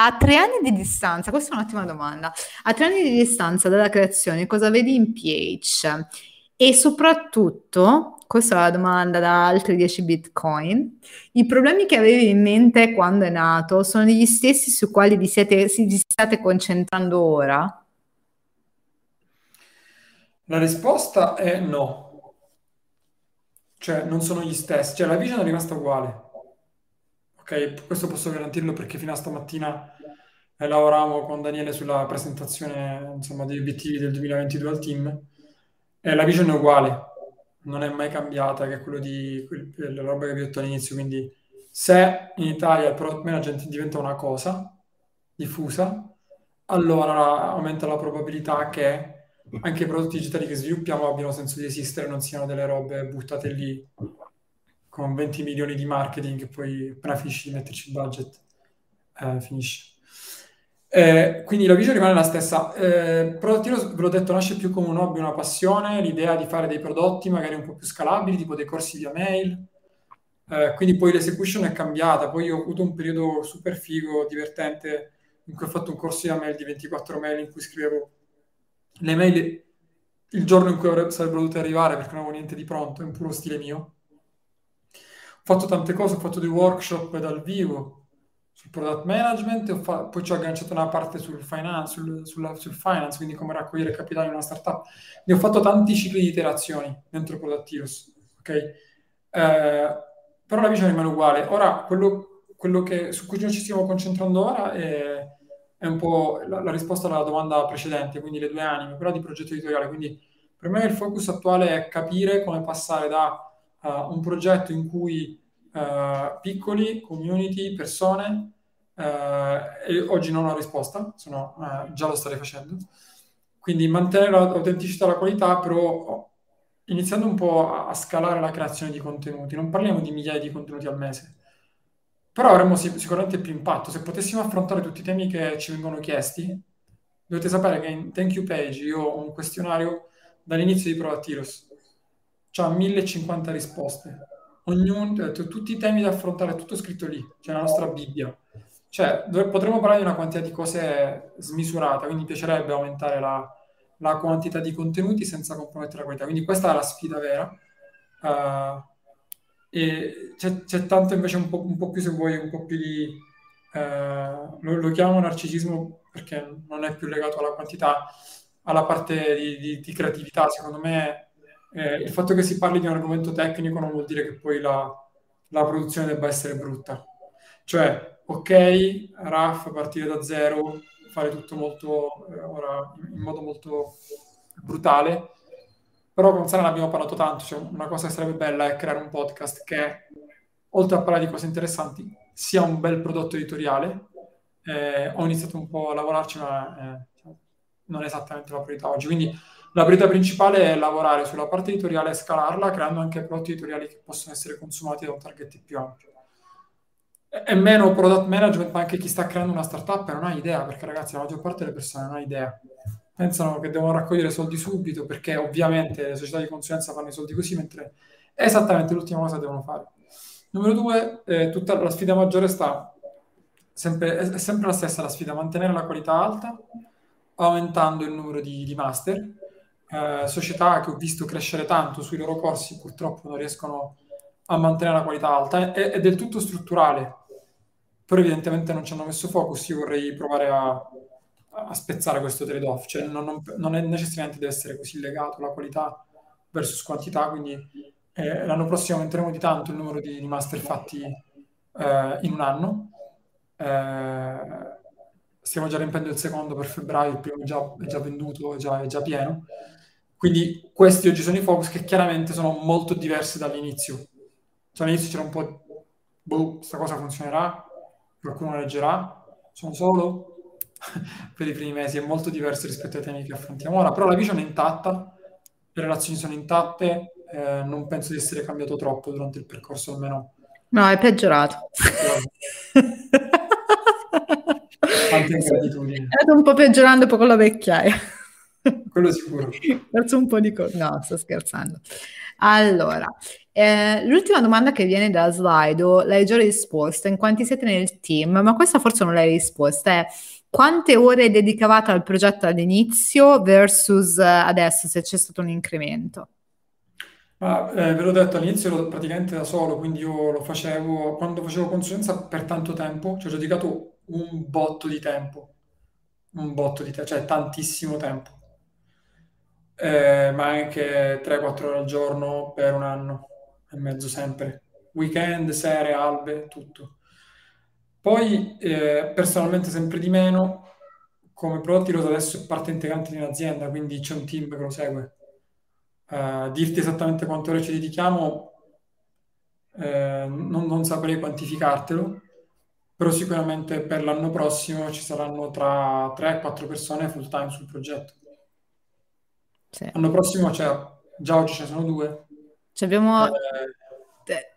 a tre anni di distanza, questa è un'ottima domanda. A tre anni di distanza dalla creazione, cosa vedi in PH? E soprattutto, questa è la domanda da altri 10 bitcoin. I problemi che avevi in mente quando è nato sono gli stessi su quali vi, siete, vi state concentrando ora?
La risposta è no. Cioè, non sono gli stessi. Cioè, la vision è rimasta uguale. Ok? Questo posso garantirlo perché fino a stamattina eh, lavoravamo con Daniele sulla presentazione, insomma, degli obiettivi del 2022 al team e la vision è uguale, non è mai cambiata, che è quello di la roba che vi ho detto all'inizio, quindi se in Italia il product management diventa una cosa diffusa, allora aumenta la probabilità che anche i prodotti digitali che sviluppiamo abbiano senso di esistere, non siano delle robe buttate lì con 20 milioni di marketing poi appena finisci di metterci il budget, eh, finisce. Eh, quindi la vision rimane la stessa. Eh, Prodottino, ve l'ho detto, nasce più come un hobby, una passione, l'idea di fare dei prodotti magari un po' più scalabili, tipo dei corsi via mail. Eh, quindi poi l'execution è cambiata. Poi ho avuto un periodo super figo, divertente, in cui ho fatto un corso via mail di 24 mail in cui scrivevo le mail il giorno in cui sarebbero dovute arrivare perché non avevo niente di pronto, in puro stile mio. Fatto tante cose, ho fatto dei workshop dal vivo sul product management, fa- poi ci ho agganciato una parte sul finance, sul, sulla, sul finance, quindi come raccogliere capitale in una startup. Ne ho fatto tanti cicli di iterazioni dentro Product Heroes, ok? Eh, però la visione rimane uguale. Ora, quello, quello che, su cui noi ci stiamo concentrando ora è è un po' la, la, risposta alla domanda precedente, quindi le due anime, quella di progetto editoriale. Quindi per me il focus attuale è capire come passare da uh, un progetto in cui uh, piccoli, community, persone, uh, e oggi non ho risposta, sono, già lo starei facendo, quindi mantenere l'autenticità e la qualità, però iniziando un po' a, scalare la creazione di contenuti. Non parliamo di migliaia di contenuti al mese, però avremmo sicuramente più impatto. Se potessimo affrontare tutti i temi che ci vengono chiesti, dovete sapere che in Thank You Page io ho un questionario dall'inizio di Prova C'ha 1050 risposte. Ognuno, tutti i temi da affrontare, tutto scritto lì. C'è la nostra Bibbia. Cioè, potremmo parlare di una quantità di cose smisurata, quindi mi piacerebbe aumentare la, la quantità di contenuti senza compromettere la qualità. Quindi questa è la sfida vera. Uh, e c'è, c'è tanto invece un po', un po', più, se vuoi, un po' più di... Eh, lo, lo, chiamo narcisismo perché non è più legato alla quantità, alla parte di, di, di creatività. Secondo me eh, il fatto che si parli di un argomento tecnico non vuol dire che poi la, la produzione debba essere brutta. Cioè, ok, RAF, partire da zero, fare tutto molto, eh, ora, in modo molto brutale, però con Sara ne abbiamo parlato tanto, cioè una cosa che sarebbe bella è creare un podcast che, oltre a parlare di cose interessanti, sia un bel prodotto editoriale. Eh, ho iniziato un po' a lavorarci, ma eh, non è esattamente la priorità oggi. Quindi la priorità principale è lavorare sulla parte editoriale e scalarla, creando anche prodotti editoriali che possono essere consumati da un target più ampio. E meno product management, ma anche chi sta creando una startup non ha idea, perché ragazzi, la maggior parte delle persone non ha idea pensano che devono raccogliere soldi subito perché ovviamente le società di consulenza fanno i soldi così, mentre è esattamente l'ultima cosa che devono fare. Numero due, eh, tutta la sfida maggiore sta sempre, è sempre la stessa, la sfida, mantenere la qualità alta, aumentando il numero di, di master. Eh, società che ho visto crescere tanto sui loro corsi purtroppo non riescono a mantenere la qualità alta, è, è del tutto strutturale, però evidentemente non ci hanno messo focus, io vorrei provare a a spezzare questo trade-off, cioè non, non, non, è necessariamente deve essere così legato la qualità versus quantità, quindi eh, l'anno prossimo aumenteremo di tanto il numero di, di master fatti eh, in un anno. Eh, stiamo già riempendo il secondo per febbraio, il primo è già, è già venduto, è già, è già pieno. Quindi questi oggi sono i focus che chiaramente sono molto diversi dall'inizio. Cioè all'inizio c'era un po', boh, questa cosa funzionerà, qualcuno leggerà, sono solo, per i primi mesi è molto diverso rispetto ai temi che affrontiamo ora, però la vision è intatta, le relazioni sono intatte, eh, non penso di essere cambiato troppo durante il percorso almeno.
No, è peggiorato.
Tante ingratitudini.
È un po' peggiorando un po' con la vecchiaia.
Quello sicuro.
Verso un po' di cose. No, sto scherzando. Allora, eh, l'ultima domanda che viene da Slido l'hai già risposta, in quanti siete nel team, ma questa forse non l'hai risposta, è quante ore dedicavate al progetto all'inizio versus eh, adesso, se c'è stato un incremento?
Ah, eh, ve l'ho detto all'inizio ero praticamente da solo, quindi io lo facevo quando facevo consulenza per tanto tempo, ci ho dedicato un botto di tempo, un botto di tempo, cioè tantissimo tempo, eh, ma anche 3-4 ore al giorno per un anno e mezzo sempre, weekend, sere, albe, tutto. Poi, eh, personalmente, sempre di meno, come prodotti Rosa adesso è parte integrante di un'azienda, quindi c'è un team che lo segue. Uh, dirti esattamente quante ore ci dedichiamo, eh, non, non, saprei quantificartelo, però sicuramente per l'anno prossimo ci saranno tra 3 e 4 persone full time sul progetto. Sì. L'anno prossimo c'è, già oggi ce ne sono due.
Ci abbiamo... Eh,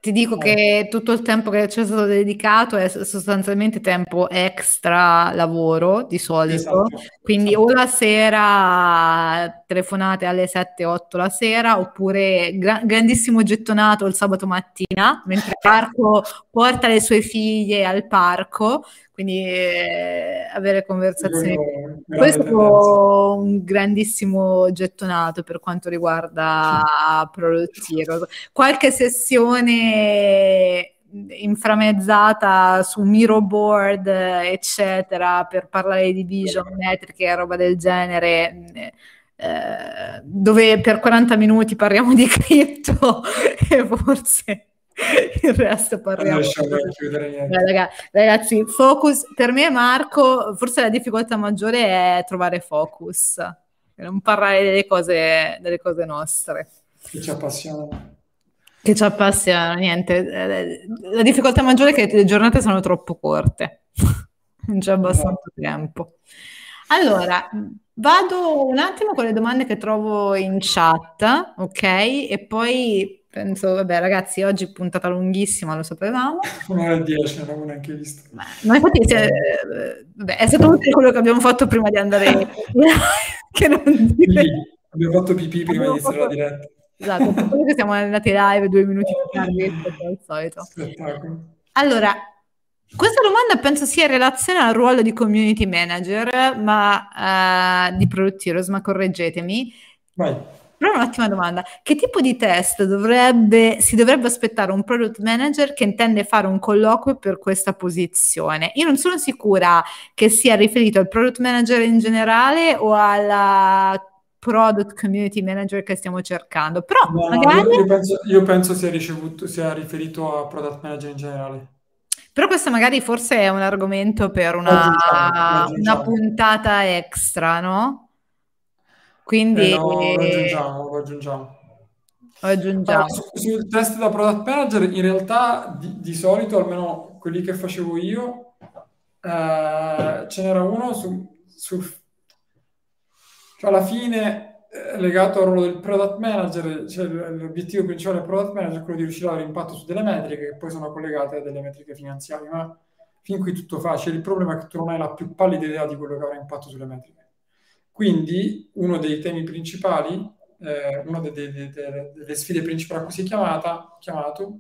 ti dico che tutto il tempo che ci è stato dedicato è sostanzialmente tempo extra lavoro di solito, esatto, quindi esatto. o la sera telefonate alle 7-8 la sera oppure gra- grandissimo gettonato il sabato mattina mentre Marco porta le sue figlie al parco, quindi eh, avere conversazioni. Questo è un grandissimo gettonato per quanto riguarda Produttiero. Qualche sessione inframezzata su Miro Board, eccetera, per parlare di vision, metriche e roba del genere. Eh, dove per 40 minuti parliamo di cripto e forse il resto parliamo. Beh, ragazzi, focus per me, Marco, forse la difficoltà maggiore è trovare focus, non parlare delle cose, delle cose nostre.
Che ci appassionano.
Che ci appassionano, niente. La difficoltà maggiore è che le giornate sono troppo corte, non c'è abbastanza no. tempo. Allora, vado un attimo con le domande che trovo in chat, ok? E poi penso, vabbè ragazzi, oggi puntata lunghissima, lo sapevamo.
Un'ora e dieci, non avevo neanche visto.
Ma, ma infatti cioè, vabbè, è stato utile quello che abbiamo fatto prima di andare
che non dire... Abbiamo fatto pipì prima di iniziare fatto... la diretta.
Esatto, quello che siamo andati live due minuti più tardi al solito. Spettacolo. Allora, questa domanda penso sia in relazione al ruolo di community manager, ma uh, di Product Heroes, ma correggetemi.
Vai.
Però un'ottima domanda. Che tipo di test dovrebbe, si dovrebbe aspettare un product manager che intende fare un colloquio per questa posizione? Io non sono sicura che sia riferito al product manager in generale o alla product community manager che stiamo cercando. Però
no, magari... io, penso, io penso sia, ricevuto, sia riferito a product manager in generale.
Però questo magari forse è un argomento per una, una puntata extra, no? Quindi...
Eh no, lo aggiungiamo, lo aggiungiamo.
Lo aggiungiamo.
Allora, su, sul test da product manager, in realtà di, di solito, almeno quelli che facevo io, eh, ce n'era uno su, su cioè alla fine eh, legato al ruolo del product manager, cioè l'obiettivo principale del product manager è quello di riuscire a avere impatto su delle metriche che poi sono collegate a delle metriche finanziarie, ma fin qui tutto facile. Il problema è che tu non hai la più pallida idea di quello che avrà impatto sulle metriche. Quindi uno dei temi principali, eh, una delle, delle, delle, sfide principali a cui si chiamata, chiamato,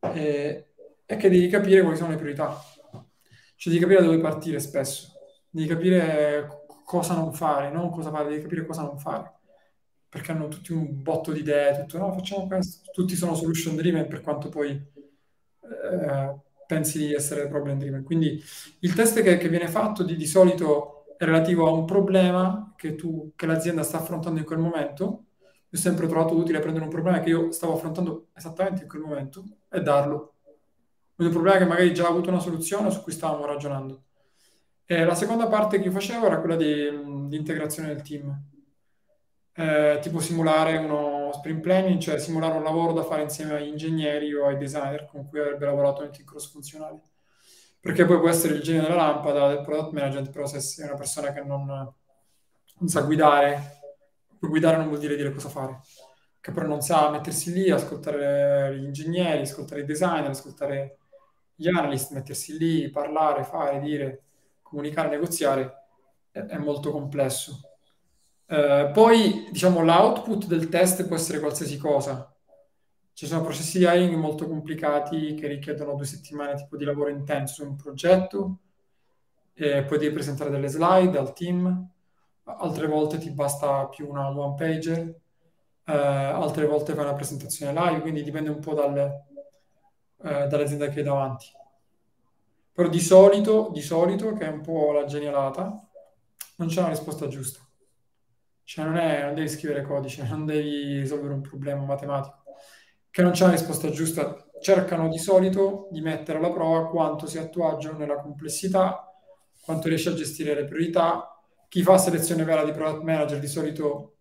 eh, è che devi capire quali sono le priorità. Cioè devi capire da dove partire spesso, devi capire cosa non fare, non cosa fare, devi capire cosa non fare. Perché hanno tutti un botto di idee, tutto, no, facciamo questo. Tutti sono solution driven per quanto poi eh, pensi di essere problem driven. Quindi il test che, che viene fatto di, di solito relativo a un problema che, tu, che l'azienda sta affrontando in quel momento. Io ho sempre trovato utile prendere un problema che io stavo affrontando esattamente in quel momento e darlo. Un problema che magari già ha avuto una soluzione su cui stavamo ragionando. E la seconda parte che io facevo era quella di, di integrazione del team. Eh, tipo simulare uno sprint planning, cioè simulare un lavoro da fare insieme agli ingegneri o ai designer con cui avrebbe lavorato nel team cross funzionale perché poi può essere il genio della lampada del product management, però se sei una persona che non, non sa guidare, guidare non vuol dire dire cosa fare, che però non sa mettersi lì, ascoltare gli ingegneri, ascoltare i designer, ascoltare gli analyst, mettersi lì, parlare, fare, dire, comunicare, negoziare, è, è molto complesso. Eh, poi, diciamo, l'output del test può essere qualsiasi cosa, ci sono processi di hiring molto complicati che richiedono due settimane tipo di lavoro intenso su un progetto, e poi devi presentare delle slide al team, altre volte ti basta più una one pager, eh, altre volte fai una presentazione live, quindi dipende un po' dalle, eh, dall'azienda che hai davanti. Però di solito, di solito, che è un po' la genialata, non c'è una risposta giusta. Cioè non, è, non devi scrivere codice, non devi risolvere un problema matematico che non c'è una risposta giusta, cercano di solito di mettere alla prova quanto si attuaggiano nella complessità, quanto riesce a gestire le priorità. Chi fa selezione vera di product manager di solito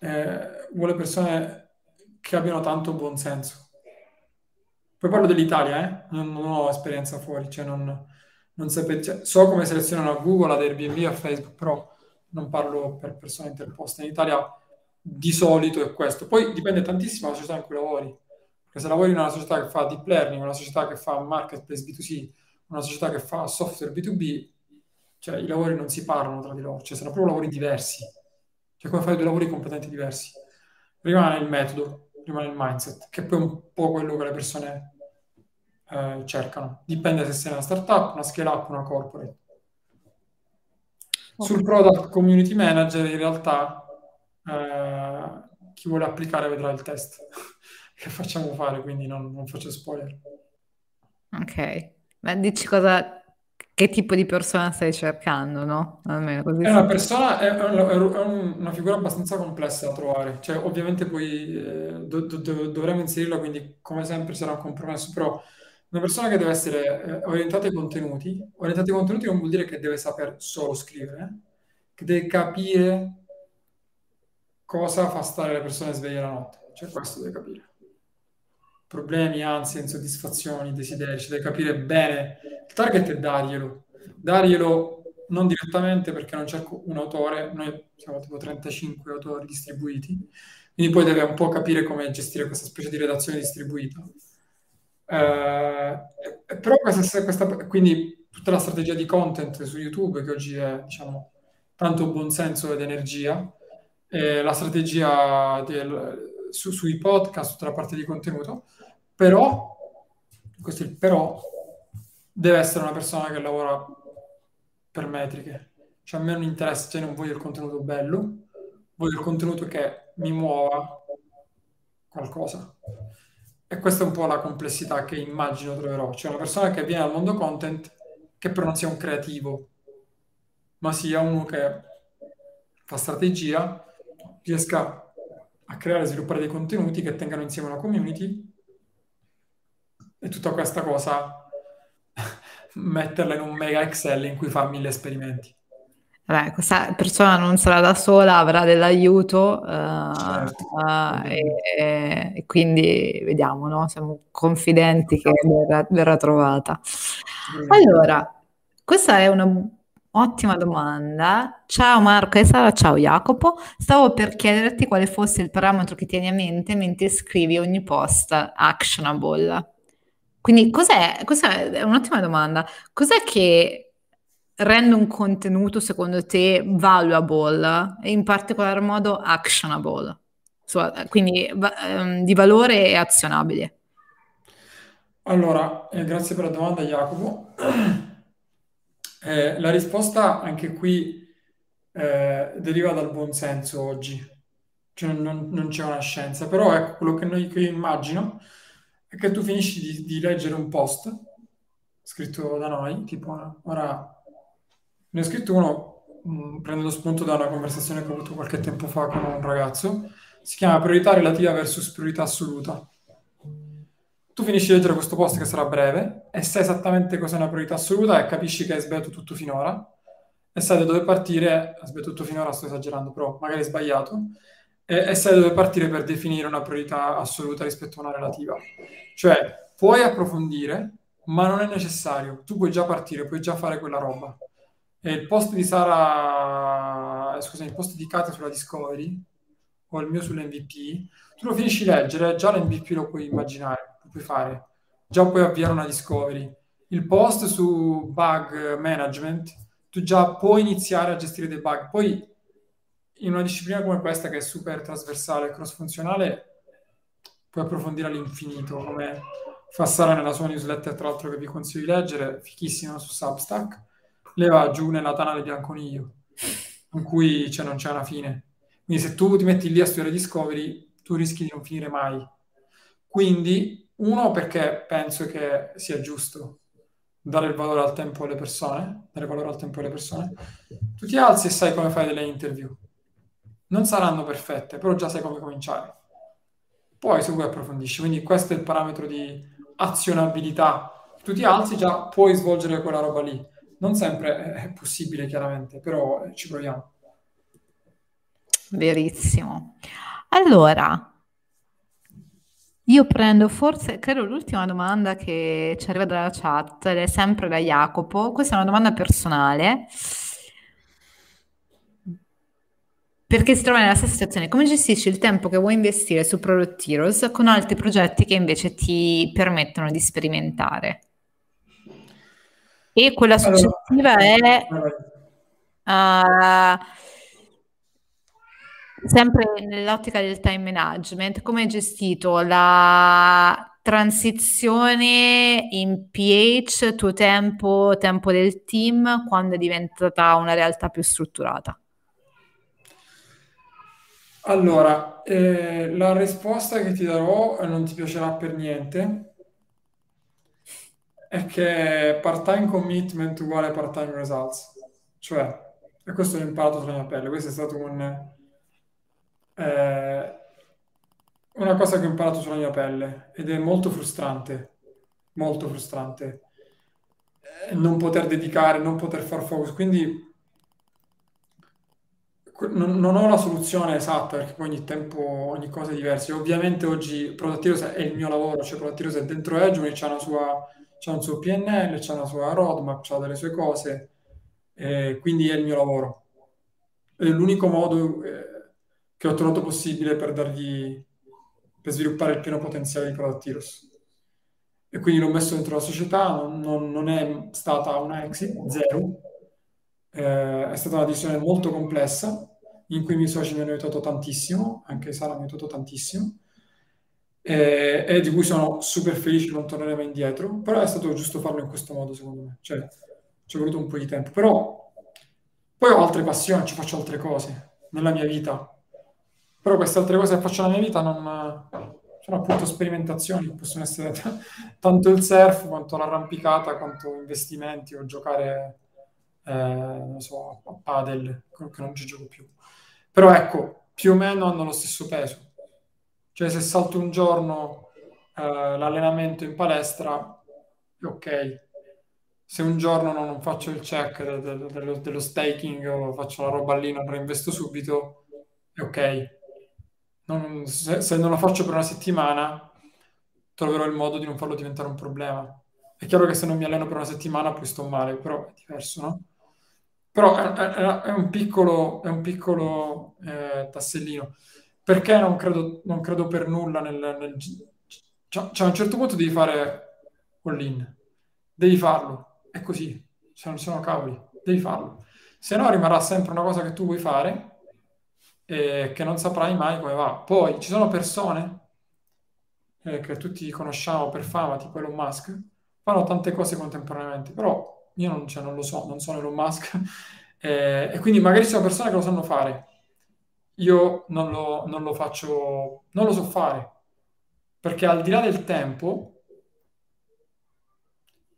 eh, vuole persone che abbiano tanto buon senso. Poi parlo dell'Italia, eh? non, non, ho esperienza fuori, cioè non, non sapete, cioè, so come selezionano a Google, ad Airbnb, a Facebook, però non parlo per persone interposte. In Italia di solito è questo. Poi dipende tantissimo dalla società in cui lavori. Perché se lavori in una società che fa deep learning, una società che fa marketplace B2C, una società che fa software B2B, cioè i lavori non si parlano tra di loro, cioè sono proprio lavori diversi. Cioè come fai due lavori completamente diversi. Rimane il metodo, rimane il mindset, che è poi un po' quello che le persone eh, cercano. Dipende se sei una startup, una scale up, una corporate. Sul product community manager in realtà eh, chi vuole applicare vedrà il test che facciamo fare, quindi non, non faccio spoiler.
Ok, ma dici cosa, che tipo di persona stai cercando, no?
Almeno così. È una persona, è, è una figura abbastanza complessa da trovare, cioè ovviamente poi eh, do, do, dovremmo inserirla, quindi come sempre sarà un compromesso, però una persona che deve essere eh, orientata ai contenuti, orientata ai contenuti non vuol dire che deve saper solo scrivere, eh? che deve capire cosa fa stare le persone sveglie la notte, cioè questo deve capire. Problemi, ansie, insoddisfazioni, desideri, cioè deve capire bene. Il target è darglielo, darglielo non direttamente perché non c'è un autore, noi siamo tipo 35 autori distribuiti, quindi poi deve un po' capire come gestire questa specie di redazione distribuita eh, però questa, questa, quindi tutta la strategia di content su YouTube che oggi è diciamo tanto buonsenso ed energia, eh, la strategia del, su, sui podcast, tutta la parte di contenuto, però, questo è il però, deve essere una persona che lavora per metriche. Cioè a me non interessa, cioè non voglio il contenuto bello, voglio il contenuto che mi muova qualcosa. E questa è un po' la complessità che immagino troverò. Cioè una persona che viene dal mondo content che però non sia un creativo, ma sia uno che fa strategia, riesca a creare e sviluppare dei contenuti che tengano insieme una community e tutta questa cosa metterla in un mega Excel in cui fa mille esperimenti.
Vabbè, questa persona non sarà da sola, avrà dell'aiuto uh, certo. uh, e, e, quindi vediamo, no? siamo confidenti che verrà, verrà trovata. Allora, questa è un'ottima domanda. Ciao Marco e Sara, ciao Jacopo. Stavo per chiederti quale fosse il parametro che tieni a mente mentre scrivi ogni post actionable. Quindi cos'è? Questa è un'ottima domanda. Cos'è che rende un contenuto secondo te valuable e in particolar modo actionable, quindi um, di valore e azionabile?
Allora, eh, grazie per la domanda Jacopo. Eh, la risposta anche qui eh, deriva dal buon senso oggi, cioè non, non, c'è una scienza, però ecco quello che, noi, che io immagino è che tu finisci di, di leggere un post scritto da noi, tipo ora ne ho scritto uno mm, prendendo spunto da una conversazione che ho avuto qualche tempo fa con un ragazzo. Si chiama priorità relativa versus priorità assoluta. Tu finisci di leggere questo post che sarà breve e sai esattamente cos'è una priorità assoluta e capisci che hai sbagliato tutto finora e sai da dove partire, hai sbagliato tutto finora, sto esagerando, però magari hai sbagliato, e, e sai da dove partire per definire una priorità assoluta rispetto a una relativa. Cioè, puoi approfondire, ma non è necessario. Tu puoi già partire, puoi già fare quella roba. E il post di Sara, scusami, il post di Katia sulla Discovery o il mio sull'MVP, tu lo finisci di leggere, già l'MVP lo puoi immaginare, puoi fare, già puoi avviare una Discovery. Il post su bug management, tu già puoi iniziare a gestire dei bug. Poi in una disciplina come questa che è super trasversale e cross-funzionale, puoi approfondire all'infinito, come fa Sara nella sua newsletter, tra l'altro che vi consiglio di leggere, fichissima su Substack le va giù nella tana del bianconiglio, in cui cioè, non c'è una fine. Quindi se tu ti metti lì a studiare Discovery, tu rischi di non finire mai. Quindi, uno, perché penso che sia giusto dare il valore al tempo alle persone, dare valore al tempo alle persone, tu ti alzi e sai come fare delle interview. Non saranno perfette, però già sai come cominciare. poi se vuoi approfondisci. Quindi questo è il parametro di azionabilità. Tu ti alzi, già puoi svolgere quella roba lì. Non sempre è possibile, chiaramente, però ci proviamo.
Verissimo. Allora, io prendo forse, credo l'ultima domanda che ci arriva dalla chat, ed è sempre da Jacopo. Questa è una domanda personale, perché si trova nella stessa situazione. Come gestisci il tempo che vuoi investire su Product Heroes con altri progetti che invece ti permettono di sperimentare? E quella successiva è... Uh, Sempre nell'ottica del time management, come hai gestito la transizione in PH, tuo tempo, tempo del team, quando è diventata una realtà più strutturata?
Allora, eh, la risposta che ti darò non ti piacerà per niente è che part-time commitment uguale part-time results. Cioè, e questo l'ho imparato sulla mia pelle, questo è stato un eh, una cosa che ho imparato sulla mia pelle ed è molto frustrante, molto frustrante eh, non poter dedicare, non poter far focus. Quindi non, ho la soluzione esatta perché poi ogni tempo ogni cosa è diversa. Ovviamente oggi Product Heroes è il mio lavoro, cioè Product Heroes è dentro Edge, c'ha, c'ha un suo PNL, c'ha una sua roadmap, c'ha delle sue cose, eh, quindi è il mio lavoro. È l'unico modo... Eh, che ho trovato possibile per dargli per sviluppare il pieno potenziale di Product Heroes. E quindi l'ho messo dentro la società, non, non, non è stata una exit, zero. Eh, è stata una decisione molto complessa, in cui i miei soci mi hanno aiutato tantissimo, anche Sara mi ha aiutato tantissimo, e, e, di cui sono super felice, non tornerei mai indietro, però è stato giusto farlo in questo modo, secondo me. Cioè, ci è voluto un po' di tempo. Però poi ho altre passioni, ci faccio altre cose nella mia vita però queste altre cose che faccio nella mia vita non sono appunto sperimentazioni, possono essere t- tanto il surf quanto l'arrampicata, quanto investimenti o giocare, eh, non so, a padel, che non ci gioco più. Però ecco, più o meno hanno lo stesso peso. Cioè se salto un giorno eh, l'allenamento in palestra, ok. Se un giorno non faccio il check de- de- dello, dello staking o faccio la roba lì, non reinvesto subito, è ok non, se, se, non lo faccio per una settimana, troverò il modo di non farlo diventare un problema. È chiaro che se non mi alleno per una settimana poi sto male, però è diverso, no? Però è, è, è un piccolo, è un piccolo eh, tassellino. Perché non credo, non credo per nulla nel... nel cioè, cioè, a un certo punto devi fare all-in. Devi farlo. È così. Cioè, non sono cavoli. Devi farlo. Se no rimarrà sempre una cosa che tu vuoi fare eh, che non saprai mai come va. Poi ci sono persone eh, che tutti conosciamo per fama, tipo Elon Musk, fanno tante cose contemporaneamente, però io non, cioè, non lo so, non sono Elon Musk, eh, e quindi magari sono persone che lo sanno fare. Io non lo, non lo faccio, non lo so fare, perché al di là del tempo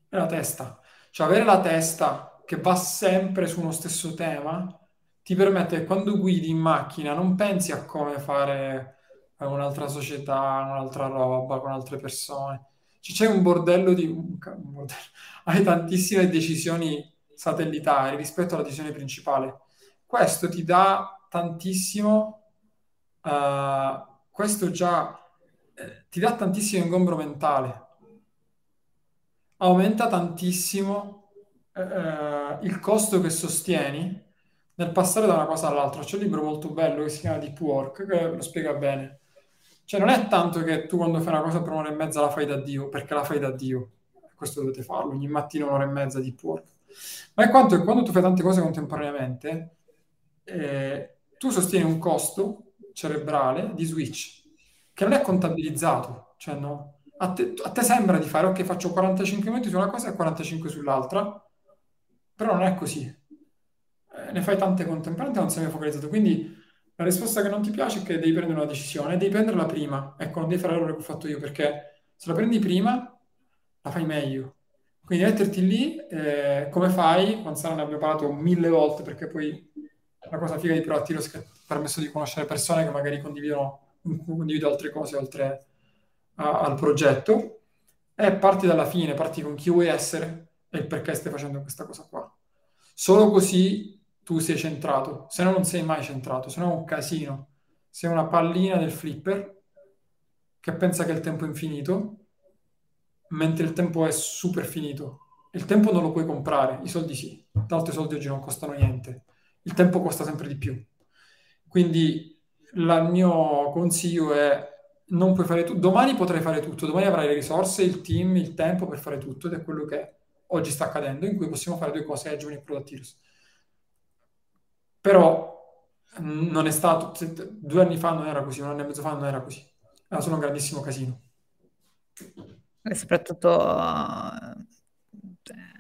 è la testa. Cioè avere la testa che va sempre su uno stesso tema ti permette che quando guidi in macchina non pensi a come fare eh, un'altra società, un'altra roba, con altre persone. C'è un bordello di... Un bordello. Hai tantissime decisioni satellitari rispetto alla decisione principale. Questo ti dà tantissimo... Uh, questo già eh, ti dà tantissimo ingombro mentale. Aumenta tantissimo eh, il costo che sostieni nel passare da una cosa all'altra. C'è un libro molto bello che si chiama Deep Work, che lo spiega bene. Cioè, non è tanto che tu quando fai una cosa per un'ora e mezza la fai da Dio, perché la fai da Dio. Questo dovete farlo, ogni mattina un'ora e mezza Deep Work. Ma è quanto che quando tu fai tante cose contemporaneamente, eh, tu sostieni un costo cerebrale di switch, che non è contabilizzato. Cioè, no, a te, a te sembra di fare, ok, faccio 45 minuti su una cosa e 45 sull'altra, però non è così eh, ne fai tante contemporaneamente non sei mai focalizzato. Quindi la risposta che non ti piace è che devi prendere una decisione, devi prenderla prima. Ecco, non devi fare l'errore che ho fatto io, perché se la prendi prima, la fai meglio. Quindi metterti lì, eh, come fai? Quando Sara ne abbiamo parlato mille volte, perché poi la cosa figa di Proattiros è che ha permesso di conoscere persone che magari condividono condivido altre cose oltre a, al progetto, e parti dalla fine, parti con chi vuoi essere e perché stai facendo questa cosa qua. Solo così tu sei centrato, se no non sei mai centrato, se no è un casino. Sei una pallina del flipper che pensa che il tempo è infinito, mentre il tempo è super finito. Il tempo non lo puoi comprare, i soldi sì. L'altro i soldi oggi non costano niente. Il tempo costa sempre di più. Quindi il mio consiglio è non puoi fare tutto. Domani potrai fare tutto, domani avrai le risorse, il team, il tempo per fare tutto ed è quello che oggi sta accadendo, in cui possiamo fare due cose agili e productive. Però non è stato, due anni fa non era così, un anno e mezzo fa non era così. Era solo un grandissimo casino.
E soprattutto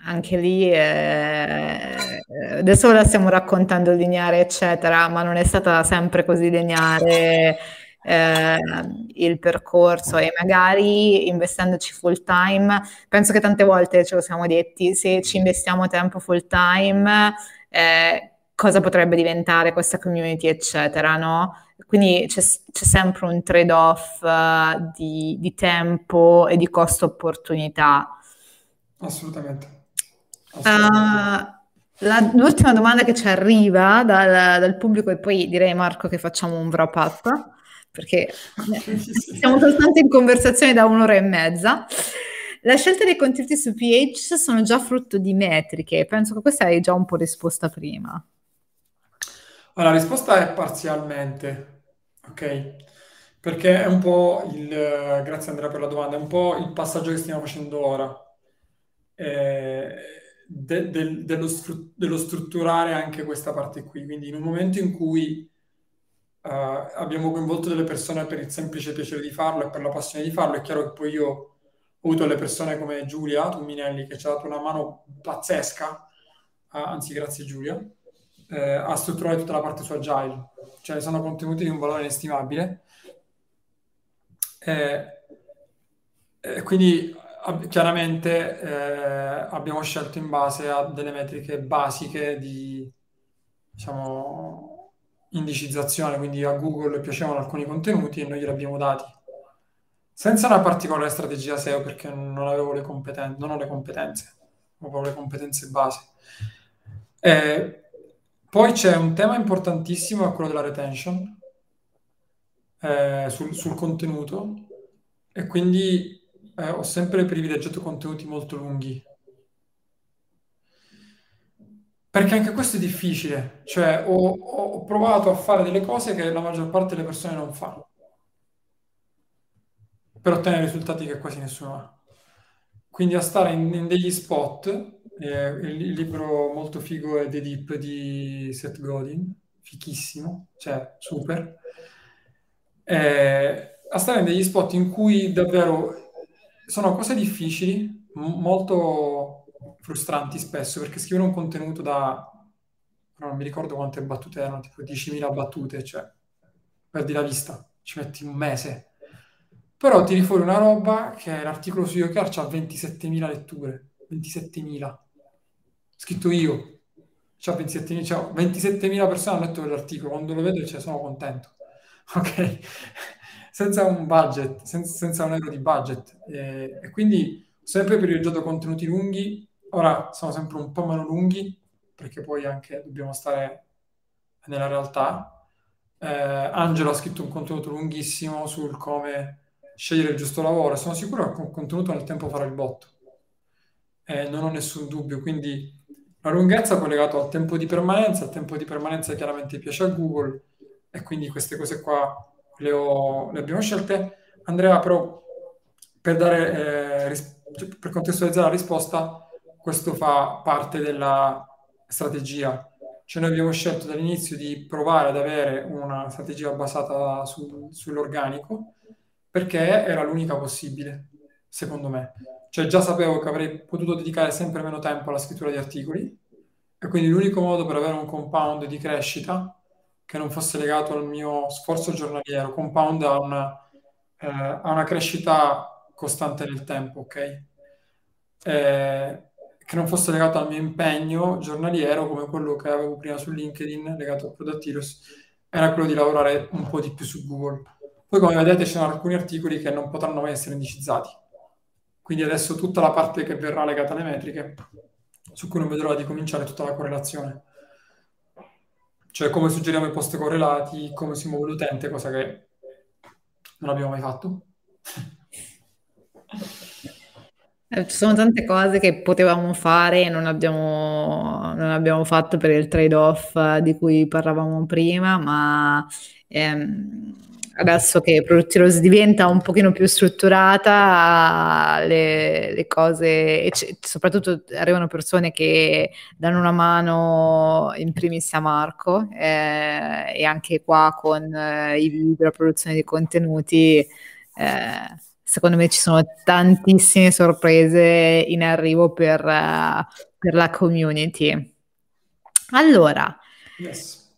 anche lì eh, adesso la stiamo raccontando lineare eccetera ma non è stata sempre così lineare eh, il percorso e magari investendoci full time, penso che tante volte ce lo siamo detti, se ci investiamo tempo full time, eh, cosa potrebbe diventare questa community, eccetera, no? Quindi c'è, c'è sempre un trade-off uh, di, di, tempo e di costo-opportunità.
Assolutamente.
Assolutamente. Uh, la, l'ultima domanda che ci arriva dal, dal, pubblico, e poi direi Marco che facciamo un wrap up perché siamo soltanto in conversazione da un'ora e mezza. La scelta dei contenuti su PH sono già frutto di metriche, penso che questa hai già un po' risposta prima.
La risposta è parzialmente, ok? Perché è un po' il, grazie Andrea per la domanda, è un po' il passaggio che stiamo facendo ora, eh, de, de, dello, stru- dello strutturare anche questa parte qui. Quindi in un momento in cui Uh, abbiamo coinvolto delle persone per il semplice piacere di farlo e per la passione di farlo. È chiaro che poi io ho avuto delle persone come Giulia Tumminelli che ci ha dato una mano pazzesca, uh, anzi grazie Giulia, uh, a strutturare tutta la parte su Agile. Cioè sono contenuti di un valore inestimabile. E, e quindi chiaramente eh, abbiamo scelto in base a delle metriche basiche di, diciamo, indicizzazione, quindi a Google piacevano alcuni contenuti e noi glieli abbiamo dati. Senza una particolare strategia SEO perché non avevo le competenze, non ho le competenze, ho proprio le competenze base. Eh, poi c'è un tema importantissimo, quello della retention eh, sul, sul, contenuto. E quindi eh, ho sempre privilegiato contenuti molto lunghi. Perché anche questo è difficile, cioè ho, ho provato a fare delle cose che la maggior parte delle persone non fanno, per ottenere risultati che quasi nessuno ha. Quindi a stare in, in degli spot, eh, il, libro molto figo è The Deep di Seth Godin, fichissimo, cioè super, eh, a stare in degli spot in cui davvero sono cose difficili, m- molto frustranti spesso perché scrivere un contenuto da non mi ricordo quante battute erano, tipo 10.000 battute, cioè perdi la vista, ci metti un mese. Però tiri fuori una roba che l'articolo su Yocar ha 27.000 letture, 27.000. Scritto io, c'ha 27.000, cioè 27.000 persone hanno letto quell'articolo, quando lo vedo cioè, sono contento. Ok? senza un budget, senza, senza, un euro di budget. E, e quindi ho sempre privilegiato contenuti lunghi Ora sono sempre un po' meno lunghi, perché poi anche dobbiamo stare nella realtà. Eh, Angelo ha scritto un contenuto lunghissimo sul come scegliere il giusto lavoro sono sicuro che un contenuto nel tempo farà il botto. Eh, non ho nessun dubbio, quindi la lunghezza è collegata al tempo di permanenza, il tempo di permanenza chiaramente piace a Google e quindi queste cose qua le, ho, le abbiamo scelte. Andrea, però, per, dare, eh, ris- per contestualizzare la risposta, questo fa parte della strategia. Cioè noi abbiamo scelto dall'inizio di provare ad avere una strategia basata su, sull'organico perché era l'unica possibile, secondo me. Cioè già sapevo che avrei potuto dedicare sempre meno tempo alla scrittura di articoli e quindi l'unico modo per avere un compound di crescita che non fosse legato al mio sforzo giornaliero, compound ha una, eh, ha una crescita costante nel tempo, ok? Eh, che non fosse legato al mio impegno giornaliero come quello che avevo prima su LinkedIn legato a Product Heroes, era quello di lavorare un po' di più su Google. Poi come vedete ci sono alcuni articoli che non potranno mai essere indicizzati. Quindi adesso tutta la parte che verrà legata alle metriche, su cui non vedo l'ora di cominciare tutta la correlazione. Cioè come suggeriamo i post correlati, come si muove l'utente, cosa che non abbiamo mai fatto.
Eh, ci sono tante cose che potevamo fare e non abbiamo, non abbiamo fatto per il trade-off di cui parlavamo prima, ma ehm, adesso che Produttiros diventa un pochino più strutturata, le, le cose, c- soprattutto arrivano persone che danno una mano in primis a Marco eh, e anche qua con eh, i video, la produzione di contenuti. Eh, secondo me ci sono tantissime sorprese in arrivo per, uh, per la community. Allora, yes.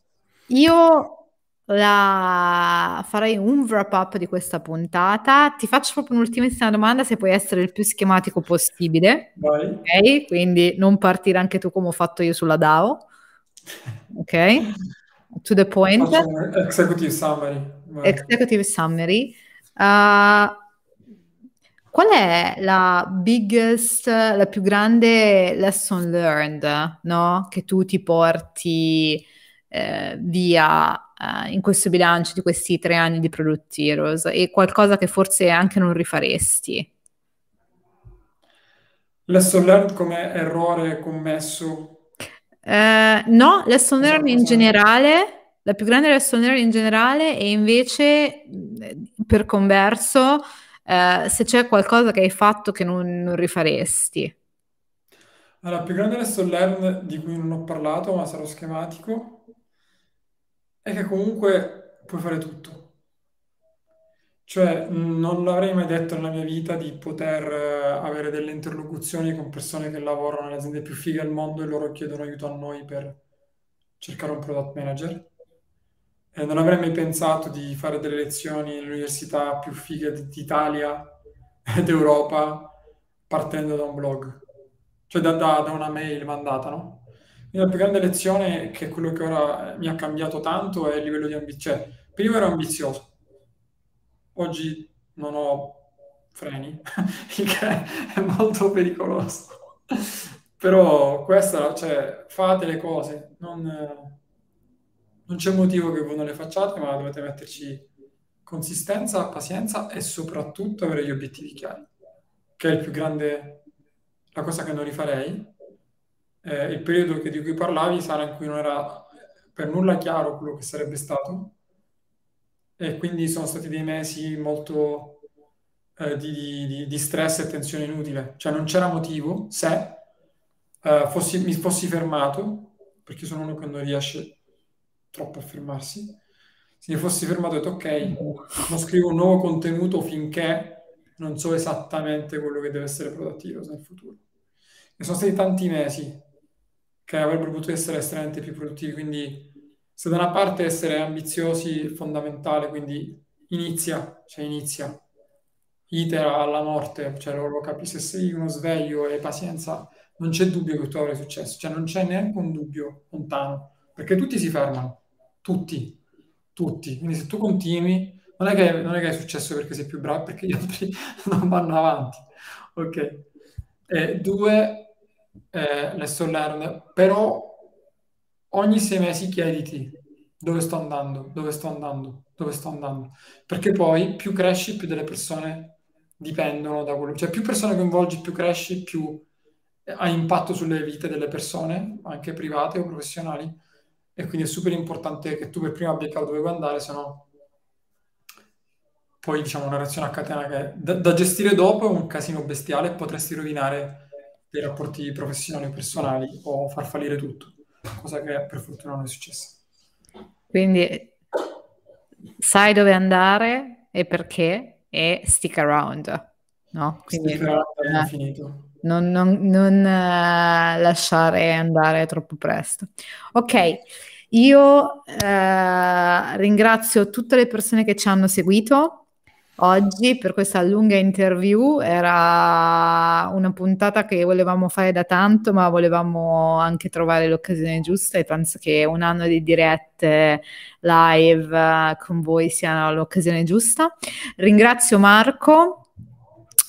io la... farei un wrap up di questa puntata. Ti faccio proprio un'ultimissima domanda, se puoi essere il più schematico possibile.
Vai.
Ok, quindi non partire anche tu come ho fatto io sulla DAO. Ok, to the point.
Executive summary.
Vai. Executive summary. Uh, qual è la biggest, la più grande lesson learned, no? Che tu ti porti eh, via uh, in questo bilancio di questi tre anni di Product Heroes e qualcosa che forse anche non rifaresti?
Lesson learned come errore commesso?
Uh, no, lesson learned in generale, la più grande lesson learned in generale e invece per converso uh, se c'è qualcosa che hai fatto che non, non rifaresti.
Allora, la più grande lesson learned di cui non ho parlato, ma sarò schematico, è che comunque puoi fare tutto. Cioè, non l'avrei mai detto nella mia vita di poter eh, avere delle interlocuzioni con persone che lavorano nelle aziende più fighe al mondo e loro chiedono aiuto a noi per cercare un product manager. E non avrei mai pensato di fare delle lezioni all'università più fighe d'Italia ed Europa partendo da un blog, cioè da, da, da una mail mandata, no? La più grande lezione, che è quello che ora mi ha cambiato tanto, è il livello di ambizione. Cioè, prima ero ambizioso, oggi non ho freni, il che è molto pericoloso. Però questa, cioè, fate le cose, non, non c'è motivo che voi non le facciate, ma dovete metterci consistenza, pazienza e soprattutto avere gli obiettivi chiari, che è il più grande, la cosa che non rifarei eh, il periodo che, di cui parlavi sarà in cui non era per nulla chiaro quello che sarebbe stato. E quindi sono stati dei mesi molto eh, di, di, di, stress e tensione inutile, cioè non c'era motivo se eh, fossi, mi fossi fermato, perché sono uno che non riesce troppo a fermarsi, se mi fossi fermato e detto ok, non scrivo un nuovo contenuto finché non so esattamente quello che deve essere produttivo nel futuro. E sono stati tanti mesi che avrebbero potuto essere estremamente più produttivi. Quindi, se da una parte essere ambiziosi è fondamentale, quindi inizia, cioè inizia, itera alla morte, cioè lo, lo capisci, se sei uno sveglio e pazienza, non c'è dubbio che tu avrai successo, cioè non c'è neanche un dubbio lontano, perché tutti si fermano, tutti, tutti. Quindi se tu continui, non è che, non è che hai successo perché sei più bravo, perché gli altri non vanno avanti. Ok. E due, eh, lesson learned, però ogni sei mesi chiediti dove sto andando, dove sto andando, dove sto andando, perché poi più cresci, più delle persone dipendono da quello, cioè più persone coinvolgi, più cresci, più hai impatto sulle vite delle persone, anche private o professionali, e quindi è super importante che tu per prima abbia chiaro dove vuoi andare, se no poi diciamo una reazione a catena che da, da gestire dopo è un casino bestiale e potresti rovinare dei rapporti professionali o personali o far fallire tutto, cosa che per fortuna non è successa.
Quindi sai dove andare e perché e stick around, no? Quindi
stick around è infinito.
Non, non, non uh, lasciare andare troppo presto. Ok, io uh, ringrazio tutte le persone che ci hanno seguito. Oggi per questa lunga interview. Era una puntata che volevamo fare da tanto, ma volevamo anche trovare l'occasione giusta e penso che un anno di dirette live eh, con voi sia l'occasione giusta. Ringrazio Marco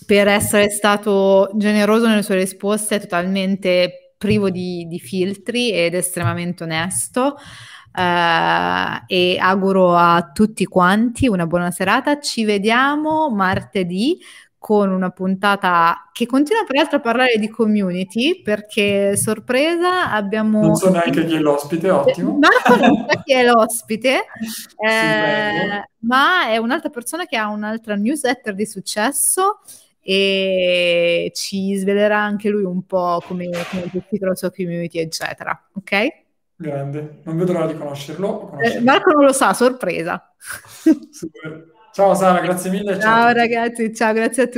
per essere stato generoso nelle sue risposte, totalmente privo di, di filtri ed estremamente onesto. Uh, e auguro a tutti quanti una buona serata. Ci vediamo martedì con una puntata che continua peraltro a parlare di community perché sorpresa abbiamo
non so neanche chi è l'ospite ottimo
Marco non sa chi è l'ospite eh, ma è un'altra persona che ha un'altra newsletter di successo e ci svelerà anche lui un po' come, come gestito la sua community eccetera ok?
Grande, non vedo l'ora di conoscerlo.
Eh, Marco non lo sa, sorpresa.
Super. Ciao Sara, grazie mille.
Ciao, ciao ragazzi, ciao, grazie a tutti.